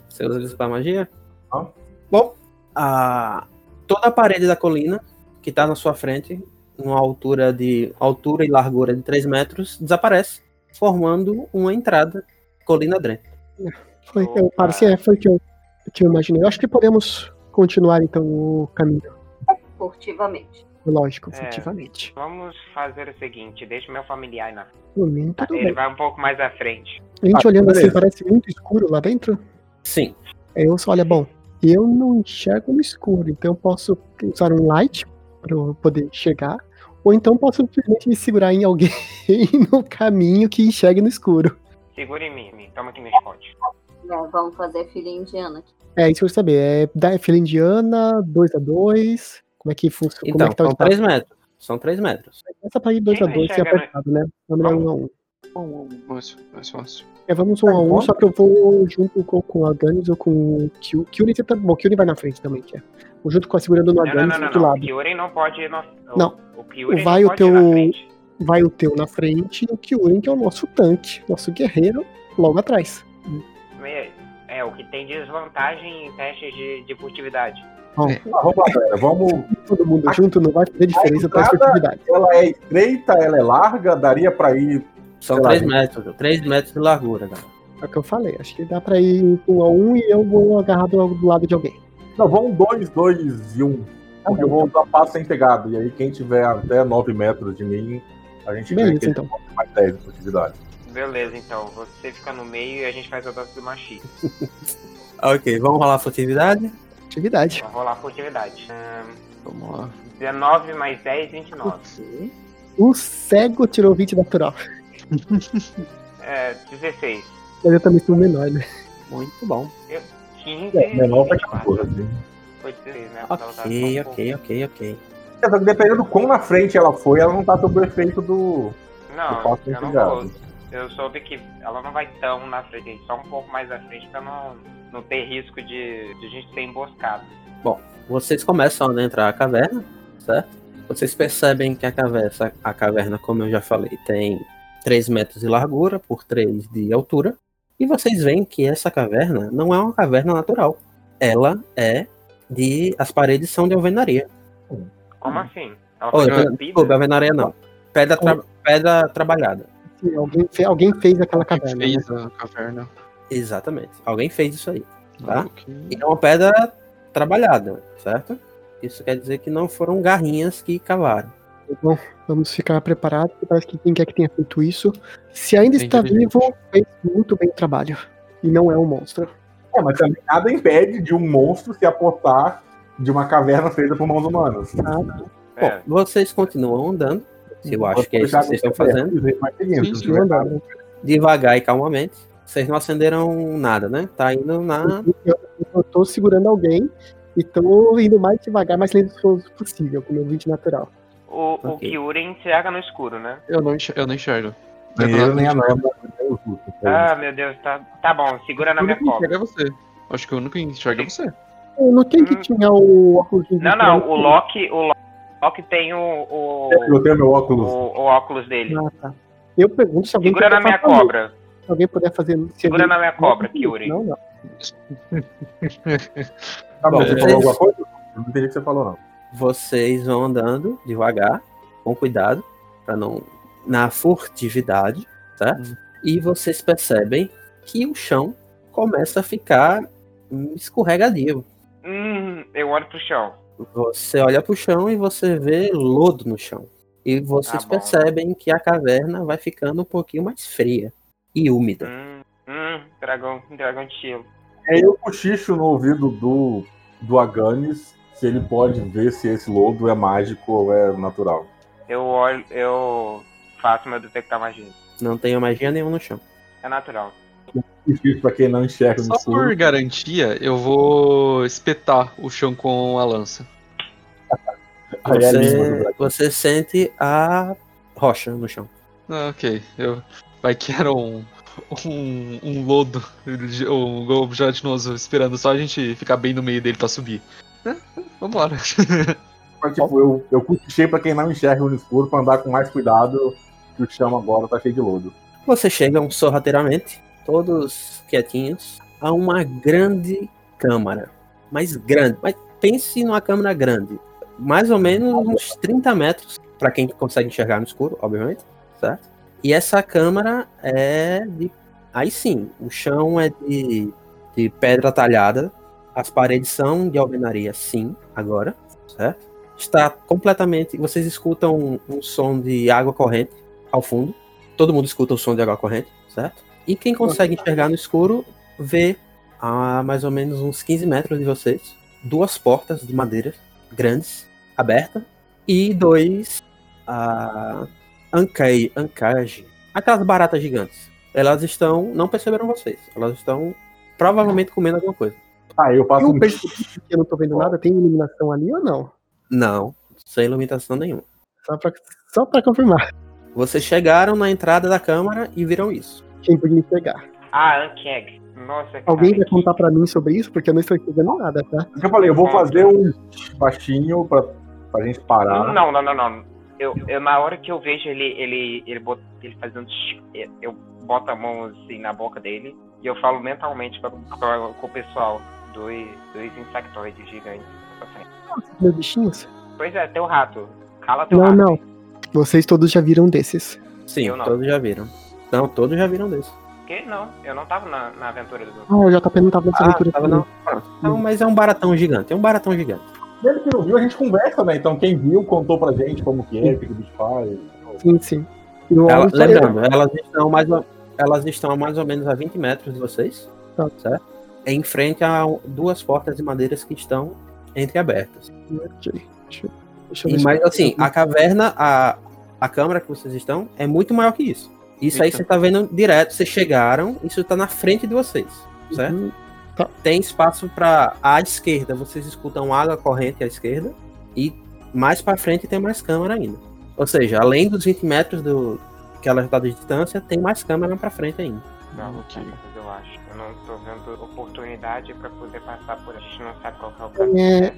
[SPEAKER 2] Você usa isso pra magia?
[SPEAKER 6] Ah.
[SPEAKER 2] Bom, a, toda a parede da colina que tá na sua frente, numa altura de altura e largura de 3 metros, desaparece, formando uma entrada colina dentro.
[SPEAKER 4] Foi, eu, é, foi o que eu, que eu imaginei. Eu acho que podemos continuar então o caminho.
[SPEAKER 7] Furtivamente.
[SPEAKER 4] Lógico,
[SPEAKER 3] É.
[SPEAKER 4] efetivamente.
[SPEAKER 3] Vamos fazer o seguinte, deixa o meu familiar na
[SPEAKER 4] tudo
[SPEAKER 3] Ele
[SPEAKER 4] bem.
[SPEAKER 3] vai um pouco mais à frente.
[SPEAKER 4] A gente
[SPEAKER 6] Ah,
[SPEAKER 4] olhando assim,
[SPEAKER 6] beleza.
[SPEAKER 4] parece muito escuro lá dentro.
[SPEAKER 2] Sim.
[SPEAKER 4] Eu só, olha, bom, eu não enxergo no escuro, então eu posso usar um light para eu poder enxergar, ou então posso simplesmente me segurar em alguém no caminho que enxergue no escuro.
[SPEAKER 3] Segura em mim, me toma aqui no spot.
[SPEAKER 7] É, vamos fazer filha indiana aqui.
[SPEAKER 4] É isso que eu quero saber. É da fila indiana, 2 a 2 Como é que funciona?
[SPEAKER 2] Então,
[SPEAKER 4] Como é que tá o
[SPEAKER 2] são
[SPEAKER 4] espaço?
[SPEAKER 2] 3 metros. São 3 metros.
[SPEAKER 4] Começa pra ir 2 a
[SPEAKER 3] Quem
[SPEAKER 4] 2 se
[SPEAKER 3] enxerga, né?
[SPEAKER 4] apertado, né? Vamos lá, 1 a 1
[SPEAKER 8] Mais, mais fácil.
[SPEAKER 4] É, vamos 1 a 1 só que eu vou junto com, com a Ganis ou com o Kyu. Kyuri tá bom, Kyuri vai na frente também, que é. Vou junto com a segurando no Aganis
[SPEAKER 3] não,
[SPEAKER 4] do
[SPEAKER 3] não,
[SPEAKER 4] outro
[SPEAKER 3] não. O
[SPEAKER 4] lado.
[SPEAKER 3] Kyurem não pode ir o-
[SPEAKER 4] Não.
[SPEAKER 3] O
[SPEAKER 4] Vai
[SPEAKER 3] não
[SPEAKER 4] o
[SPEAKER 3] na
[SPEAKER 4] teu-. Vai o teu na frente e o Kyuren, que é o nosso tanque, nosso guerreiro, logo atrás.
[SPEAKER 3] É, é, o que tem desvantagem em testes de, de furtividade.
[SPEAKER 6] Ah, vamos lá, galera. Vamos.
[SPEAKER 4] Todo mundo junto não vai fazer diferença pra
[SPEAKER 6] entrada-
[SPEAKER 4] furtividade.
[SPEAKER 6] Ela é estreita, ela é larga, daria pra ir.
[SPEAKER 2] São
[SPEAKER 6] Sei lá,
[SPEAKER 2] 3
[SPEAKER 6] gente.
[SPEAKER 2] metros. 3 metros de largura, cara.
[SPEAKER 4] É o que eu falei. Acho que dá pra ir 1 a 1 e eu vou agarrado do lado de alguém.
[SPEAKER 6] Não, vamos dois, dois e um. Porque eu vou dar passo sem pegado. E aí, quem tiver até 9 metros de mim, a gente ganha
[SPEAKER 4] Beleza,
[SPEAKER 6] aquele
[SPEAKER 4] então.
[SPEAKER 6] mais 10 de furtividade.
[SPEAKER 3] Beleza, então. Você fica no meio e a gente faz a dança do machismo.
[SPEAKER 2] Ok, vamos rolar a furtividade?
[SPEAKER 4] Atividade.
[SPEAKER 3] Vamos rolar furtividade. Ahn,
[SPEAKER 8] Vamos lá.
[SPEAKER 3] 19 mais 10, 29.
[SPEAKER 4] O cego tirou 20 natural.
[SPEAKER 3] É, 16.
[SPEAKER 4] Mas eu também sou menor, né?
[SPEAKER 2] Muito bom.
[SPEAKER 3] 15,
[SPEAKER 6] É, menor pra
[SPEAKER 3] 24.
[SPEAKER 6] porra, assim.
[SPEAKER 3] Foi 16, né? Só
[SPEAKER 2] Ok, ok, ok, ok.
[SPEAKER 6] É, só que dependendo do quão na frente ela foi, ela não tá sob o efeito do, do
[SPEAKER 3] Não,
[SPEAKER 6] sem
[SPEAKER 3] eu não vou. Eu soube que ela não vai tão na frente, só um pouco mais à frente pra não, não ter risco de, de a gente ser emboscado.
[SPEAKER 2] Vocês começam a adentrar a caverna, certo? Vocês percebem que a caverna, a caverna, como eu já falei, tem 3 metros de largura por 3 de altura. E vocês veem que essa caverna não é uma caverna natural. Ela é de. As paredes são de alvenaria.
[SPEAKER 3] Como assim? Ela
[SPEAKER 2] Oh, então,
[SPEAKER 3] cuspida?
[SPEAKER 2] desculpa, alvenaria não. Pedra, tra- pedra trabalhada.
[SPEAKER 4] Sim, alguém, fe- alguém fez aquela caverna. né?
[SPEAKER 8] fez a caverna?
[SPEAKER 2] Exatamente. Alguém fez isso aí.
[SPEAKER 8] Ah,
[SPEAKER 2] Tá.
[SPEAKER 8] ok.
[SPEAKER 2] E é uma pedra trabalhada, certo? Isso quer dizer que não foram garrinhas que cavaram.
[SPEAKER 4] Bom, vamos ficar preparados. porque Parece que quem quer que tenha feito isso, se ainda
[SPEAKER 8] Bem
[SPEAKER 4] está vivo, fez muito bem o trabalho. E não é um monstro.
[SPEAKER 6] É, mas também nada impede de um monstro se apostar de uma caverna feita por mãos humanas.
[SPEAKER 3] É.
[SPEAKER 2] Bom, vocês continuam andando. Eu acho que é isso que vocês estão fazendo.
[SPEAKER 8] Sim,
[SPEAKER 4] andando.
[SPEAKER 2] Devagar e calmamente. Vocês não acenderam nada, né? Tá indo na.
[SPEAKER 4] Eu, eu tô segurando alguém e tô indo mais devagar, mais lento possível, com o meu 20 natural.
[SPEAKER 3] O, o
[SPEAKER 2] Ok.
[SPEAKER 3] Kyuri enxerga no escuro, né?
[SPEAKER 8] Eu não enxergo. Eu não enxergo.
[SPEAKER 6] Nem eu, nem a o Zuko.
[SPEAKER 3] Ah, meu Deus, tá, tá bom, segura na
[SPEAKER 8] O
[SPEAKER 3] minha
[SPEAKER 8] enxerga é você. Acho que o único que enxerga é você.
[SPEAKER 4] Eu não tem que
[SPEAKER 3] Hum.
[SPEAKER 4] tinha o óculos de
[SPEAKER 3] Não, não, o Loki, o Loki tem o, o,
[SPEAKER 6] Eu tenho meu
[SPEAKER 3] o,
[SPEAKER 6] óculos.
[SPEAKER 3] o óculos dele.
[SPEAKER 4] Ah, tá. Eu pergunto se alguém
[SPEAKER 3] Segura na
[SPEAKER 4] puder
[SPEAKER 3] minha
[SPEAKER 4] fazer.
[SPEAKER 3] cobra.
[SPEAKER 4] Se alguém puder fazer. se
[SPEAKER 3] Segura na minha cobra, Kyuri.
[SPEAKER 4] Não, não.
[SPEAKER 6] Tá bom, você
[SPEAKER 2] vocês-
[SPEAKER 6] falou alguma coisa? Eu não entendi o que você falou, não.
[SPEAKER 2] Vocês vão andando devagar, com cuidado, para não. na furtividade, certo? E vocês percebem que o chão começa a ficar escorregadio.
[SPEAKER 3] Hum, eu olho pro chão.
[SPEAKER 2] Você olha pro chão e você vê lodo no chão. E vocês
[SPEAKER 3] bom.
[SPEAKER 2] percebem que a caverna vai ficando um pouquinho mais fria e úmida.
[SPEAKER 3] Hum, hum, dragão, dragão de gelo.
[SPEAKER 6] Aí eu cochicho no ouvido do, do Aganis se ele pode ver se esse lodo é mágico ou é natural.
[SPEAKER 3] Eu olho, eu faço meu detectar magia.
[SPEAKER 2] Não tem magia nenhuma no chão.
[SPEAKER 3] É natural.
[SPEAKER 6] Difícil pra quem não enxerga no
[SPEAKER 8] Só por garantia, eu vou espetar o chão com a lança.
[SPEAKER 6] É
[SPEAKER 2] Você, você sente a rocha no chão.
[SPEAKER 8] Ah, ok. Eu... Vai que era um, um, um lodo, um gelatinoso, esperando só a gente ficar bem no meio dele pra subir. Né?
[SPEAKER 6] Mas, tipo, eu, eu cochichei pra quem não enxerga no escuro pra andar com mais cuidado, que o chão agora tá cheio de lodo.
[SPEAKER 2] Vocês chegam sorrateiramente, todos quietinhos, a uma grande câmara. Mas grande. Mas pense numa câmara grande. Mais ou menos uns 30 metros, para quem consegue enxergar no escuro, obviamente, certo? E essa câmara é de. Aí sim, o chão é de, de pedra talhada. As paredes são de alvenaria, sim, agora, certo? Está completamente. Vocês escutam um, um som de água corrente ao fundo. Todo mundo escuta o som de água corrente, certo? E quem consegue enxergar no escuro vê a mais ou menos uns 15 metros de vocês duas portas de madeira grandes abertas e dois uh, ancai, ancage, aquelas baratas gigantes. Elas estão, não perceberam vocês, elas estão provavelmente comendo alguma coisa.
[SPEAKER 6] Aí eu passo
[SPEAKER 4] Eu
[SPEAKER 6] um
[SPEAKER 4] percebi que eu não tô vendo nada. Tem iluminação ali ou não?
[SPEAKER 2] Não, sem iluminação nenhuma.
[SPEAKER 4] Só pra, só pra confirmar.
[SPEAKER 2] Vocês chegaram na entrada da câmara e viram isso.
[SPEAKER 4] Quem podia me pegar?
[SPEAKER 3] Ah, Ankeg. Nossa,
[SPEAKER 4] Alguém
[SPEAKER 3] cara,
[SPEAKER 4] vai contar pra mim sobre isso? Porque eu não estou entendendo nada, tá?
[SPEAKER 6] O eu falei, eu vou fazer um baixinho pra, pra gente parar.
[SPEAKER 3] Não, não, não, não. Eu, eu, na hora que eu vejo ele, ele, ele, bot, ele fazendo. Eu boto a mão assim na boca dele e eu falo mentalmente pra, pra, com o pessoal: dois, dois insectoides gigantes. na frente.
[SPEAKER 4] Meus bichinhos?
[SPEAKER 3] Pois é, teu rato. Cala teu
[SPEAKER 4] Não,
[SPEAKER 3] rato.
[SPEAKER 4] não. Vocês todos já viram desses.
[SPEAKER 2] Sim,
[SPEAKER 3] Eu não.
[SPEAKER 2] todos já viram. Não, todos já viram desse.
[SPEAKER 3] Que? Não, eu não tava na, na aventura do.
[SPEAKER 4] Ah, o JP não tava nessa
[SPEAKER 2] Ah,
[SPEAKER 4] aventura.
[SPEAKER 2] tava não. Pronto. Não, mas é um baratão gigante, é um baratão gigante.
[SPEAKER 6] Mesmo que não viu, a gente conversa, né? Então quem viu contou pra gente como que é, o que o bicho faz.
[SPEAKER 4] Sim, sim.
[SPEAKER 2] Ela-
[SPEAKER 4] só-
[SPEAKER 2] lembrando, elas estão, mais ou, elas estão a mais ou menos a 20 metros de vocês,
[SPEAKER 4] Tá.
[SPEAKER 2] certo? Em frente a duas portas de madeiras que estão entreabertas.
[SPEAKER 4] Deixa, deixa eu ver
[SPEAKER 2] E,
[SPEAKER 4] se-
[SPEAKER 2] mas assim, a caverna, a, a câmara que vocês estão é muito maior que isso. Isso aí
[SPEAKER 8] Eita.
[SPEAKER 2] você tá vendo direto, vocês chegaram, isso tá na frente de vocês, certo?
[SPEAKER 4] Uhum.
[SPEAKER 2] Tem espaço para à esquerda, vocês escutam água corrente à esquerda e mais para frente tem mais câmera ainda. Ou seja, além dos 20 metros do que ela está de distância, tem mais câmera para frente ainda.
[SPEAKER 3] Não,
[SPEAKER 8] Ok.
[SPEAKER 3] eu acho. Eu não tô vendo oportunidade pra poder passar por. A gente não sabe qual que é o caminho.
[SPEAKER 4] É?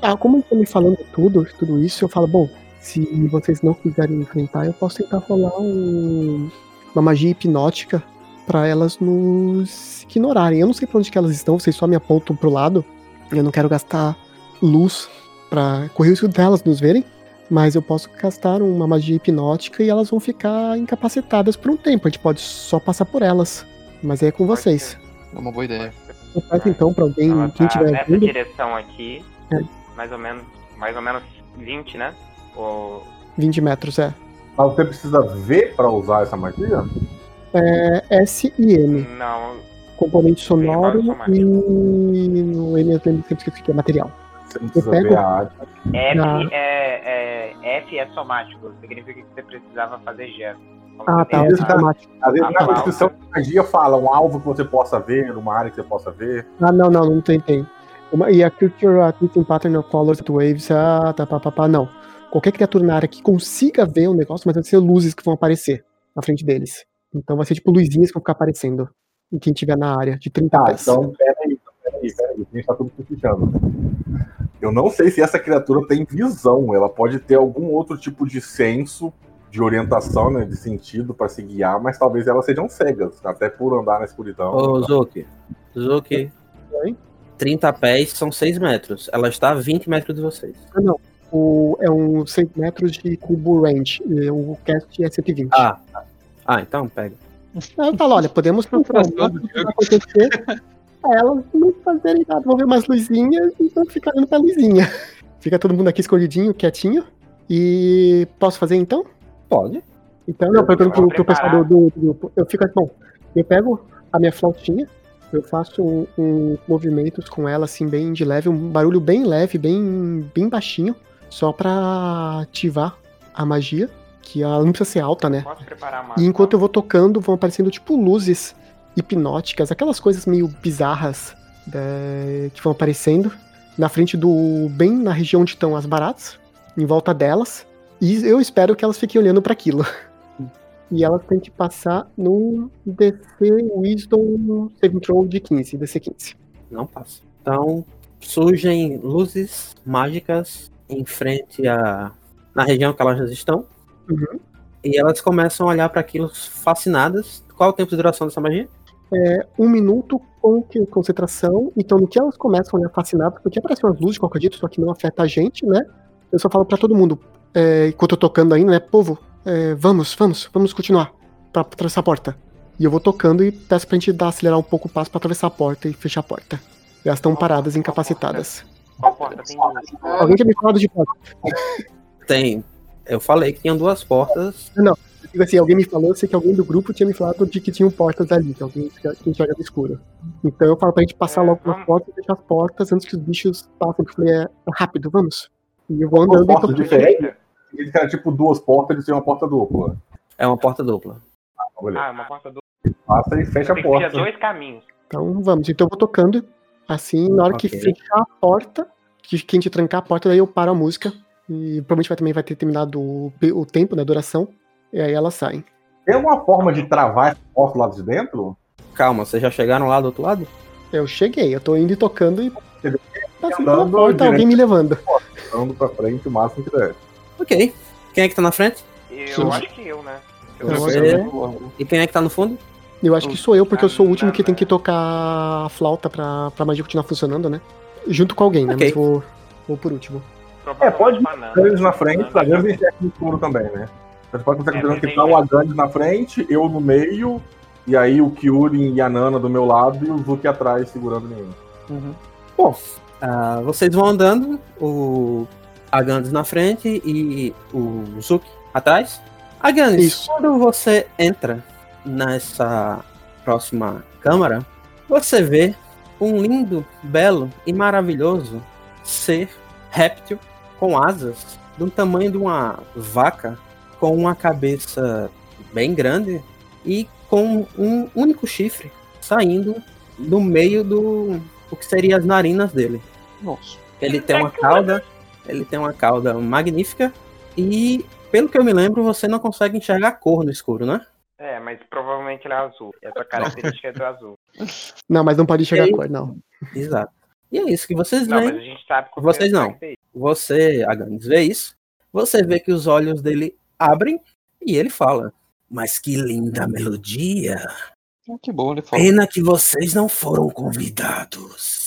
[SPEAKER 4] Ah, como eu tô me falando tudo, tudo isso, eu falo, bom, se vocês não quiserem enfrentar, eu posso tentar rolar um- uma magia hipnótica pra elas nos ignorarem. Eu não sei pra onde que elas estão, vocês só me apontam pro lado. Eu não quero gastar luz pra correr o risco delas nos verem, mas eu posso gastar uma magia hipnótica e elas vão ficar incapacitadas por um tempo. A gente pode só passar por elas. Mas aí é com vocês.
[SPEAKER 8] É uma boa ideia.
[SPEAKER 4] Eu peço então pra alguém,
[SPEAKER 3] Ela
[SPEAKER 4] quem
[SPEAKER 3] tá
[SPEAKER 4] tiver
[SPEAKER 3] nessa
[SPEAKER 4] vindo.
[SPEAKER 3] direção aqui,
[SPEAKER 4] É.
[SPEAKER 3] mais ou menos, mais ou menos 20, né? Ou
[SPEAKER 4] 20 metros, é.
[SPEAKER 6] Mas você precisa ver pra usar essa magia?
[SPEAKER 4] É S e M.
[SPEAKER 3] não,
[SPEAKER 4] componente sonoro e no M eu lembro sempre esqueci que é material.
[SPEAKER 6] Você não precisa ver a arte.
[SPEAKER 3] F
[SPEAKER 4] Não.
[SPEAKER 3] é, é F é somático, significa que você precisava fazer gesto.
[SPEAKER 4] Ah, tá, esse
[SPEAKER 3] essa-
[SPEAKER 6] tá-. Às vezes
[SPEAKER 3] Ah,
[SPEAKER 6] na
[SPEAKER 3] tá.
[SPEAKER 6] descrição da magia fala um alvo que você possa ver, uma área que você possa ver.
[SPEAKER 4] Ah, não, não, não tem, tem. Uma, e a creature, pattern of colors waves, ah, tá, pá, pá, pá, não. Qualquer criatura na área que consiga ver o negócio, mas vai ser luzes que vão aparecer na frente deles. Então vai ser tipo luzinhas que vão ficar aparecendo em quem tiver na área, de 30
[SPEAKER 6] Tá,
[SPEAKER 4] pés.
[SPEAKER 6] então peraí, peraí, peraí. A gente tá tudo puxando. Eu não sei se essa criatura tem visão. Ela pode ter algum outro tipo de senso de orientação, né? De sentido pra se guiar, mas talvez elas sejam cegas, até por andar na escuridão.
[SPEAKER 2] Ô, Zuki. Zuki.
[SPEAKER 4] Oi?
[SPEAKER 2] 30 pés são 6 metros. Ela está a 20 metros de vocês.
[SPEAKER 4] O, é um 6 metros de cubo range. e O cast é 120.
[SPEAKER 2] Ah, ah então pega.
[SPEAKER 4] Eu falo, olha, podemos procurar um máximo que vai acontecer elas não fazerem nada, vão ver umas luzinhas e vão ficar olhando pra luzinha. Fica todo mundo aqui escondidinho, quietinho. E posso fazer então?
[SPEAKER 2] Pode.
[SPEAKER 4] Então, não, perguntando pro, pro pessoal do, do, grupo. Eu fico assim, bom, eu pego a minha flautinha, eu faço um, um movimentos com ela, assim, bem de leve, um barulho bem leve, bem, bem baixinho, só pra ativar a magia, que ela não precisa ser alta, né?
[SPEAKER 3] Posso preparar?
[SPEAKER 4] E enquanto eu vou tocando, vão aparecendo tipo luzes hipnóticas, aquelas coisas meio bizarras né, que vão aparecendo na frente do. bem na região onde estão as baratas, em volta delas. E eu espero que elas fiquem olhando para aquilo. E elas têm que passar no DC Wisdom Saving Throw de 15, DC 15.
[SPEAKER 2] Não passa. Então, surgem luzes mágicas em frente a. na região que elas estão.
[SPEAKER 4] Uhum.
[SPEAKER 2] E elas começam a olhar para aquilo fascinadas. Qual é o tempo de duração dessa magia?
[SPEAKER 4] Um minuto com concentração. Então, no que elas começam a olhar fascinadas, porque aparecem umas luzes de qualquer jeito, só que não afeta a gente, né? Eu só falo pra todo mundo, é, enquanto eu tô tocando ainda, né? Povo, é, vamos, vamos, vamos continuar pra atravessar a porta. E eu vou tocando e peço pra gente dar, acelerar um pouco o passo pra atravessar a porta e fechar a porta. E elas estão paradas, incapacitadas.
[SPEAKER 3] Qual porta tem duas?
[SPEAKER 4] Alguém tinha me falado de porta.
[SPEAKER 2] Tem. Eu falei que tinham duas portas.
[SPEAKER 4] Eu digo assim, alguém me falou, eu sei que alguém do grupo tinha me falado de que tinham portas ali, que alguém que enxerga no escuro. Então eu falo pra gente passar
[SPEAKER 3] É,
[SPEAKER 4] logo nas portas e fechar as portas antes que os bichos passem, porque eu falei, é, é rápido, vamos. E eu vou andando e
[SPEAKER 6] portas Eles querem tipo duas portas, eles têm uma porta dupla.
[SPEAKER 2] É uma porta dupla.
[SPEAKER 6] Beleza.
[SPEAKER 3] Ah, uma porta dupla.
[SPEAKER 6] Passa e fecha a
[SPEAKER 3] Tem que
[SPEAKER 6] porta.
[SPEAKER 3] dois caminhos.
[SPEAKER 4] Então vamos. Então eu vou tocando. Assim, na hora que
[SPEAKER 2] Ok.
[SPEAKER 4] fechar a porta, que quem te trancar a porta, daí eu paro a música. E provavelmente vai, também vai ter terminado o, o tempo, né, a duração. E aí elas saem.
[SPEAKER 6] Tem alguma forma de travar essa porta lá de dentro?
[SPEAKER 2] Calma, vocês já chegaram lá do outro lado?
[SPEAKER 4] Eu cheguei, eu tô indo e tocando e passando pela porta, alguém me levando.
[SPEAKER 6] Andando pra frente o máximo que der.
[SPEAKER 2] Ok. Quem é que tá na frente?
[SPEAKER 3] Eu
[SPEAKER 4] Sim.
[SPEAKER 3] acho que eu, né?
[SPEAKER 4] Eu
[SPEAKER 2] Você.
[SPEAKER 4] acho
[SPEAKER 2] E quem é que tá no fundo?
[SPEAKER 4] Eu acho que sou eu, porque eu sou o último que tem que tocar a flauta pra, pra magia continuar funcionando, né? Junto com alguém, né?
[SPEAKER 2] Ok.
[SPEAKER 4] Mas vou, vou por último.
[SPEAKER 6] É, pode. Aganes na frente,
[SPEAKER 3] Banana.
[SPEAKER 6] Aganes enxerga no escuro também, né? Você pode estar
[SPEAKER 3] É,
[SPEAKER 6] que tá o. Aganes na frente, eu no meio, e aí o Kyurin e a Nana do meu lado e o Zuki atrás segurando nenhum.
[SPEAKER 2] Bom, ah, vocês vão andando, o Agandis na frente e o Zuki atrás. Agandis,
[SPEAKER 4] Isso.
[SPEAKER 2] quando você entra nessa próxima câmara, você vê um lindo, belo e maravilhoso ser réptil com asas do tamanho de uma vaca, com uma cabeça bem grande e com um único chifre saindo do meio do o que seria as narinas dele.
[SPEAKER 8] Nossa.
[SPEAKER 2] Ele tem uma cauda, ele tem uma cauda magnífica e pelo que eu me lembro, você não consegue enxergar a cor no escuro, né?
[SPEAKER 3] É, mas provavelmente ele é azul. Essa característica é do azul.
[SPEAKER 4] Não, mas não pode enxergar
[SPEAKER 2] aí?
[SPEAKER 4] a cor, não.
[SPEAKER 2] Exato. E é isso que vocês
[SPEAKER 3] Não,
[SPEAKER 2] veem.
[SPEAKER 3] mas a gente sabe como
[SPEAKER 2] Vocês
[SPEAKER 3] é
[SPEAKER 2] não. Você, Aganis, vê isso. Você vê que os olhos dele abrem e ele fala. Mas que linda melodia.
[SPEAKER 8] Ah, que bom, ele fala.
[SPEAKER 2] Pena que vocês não foram convidados.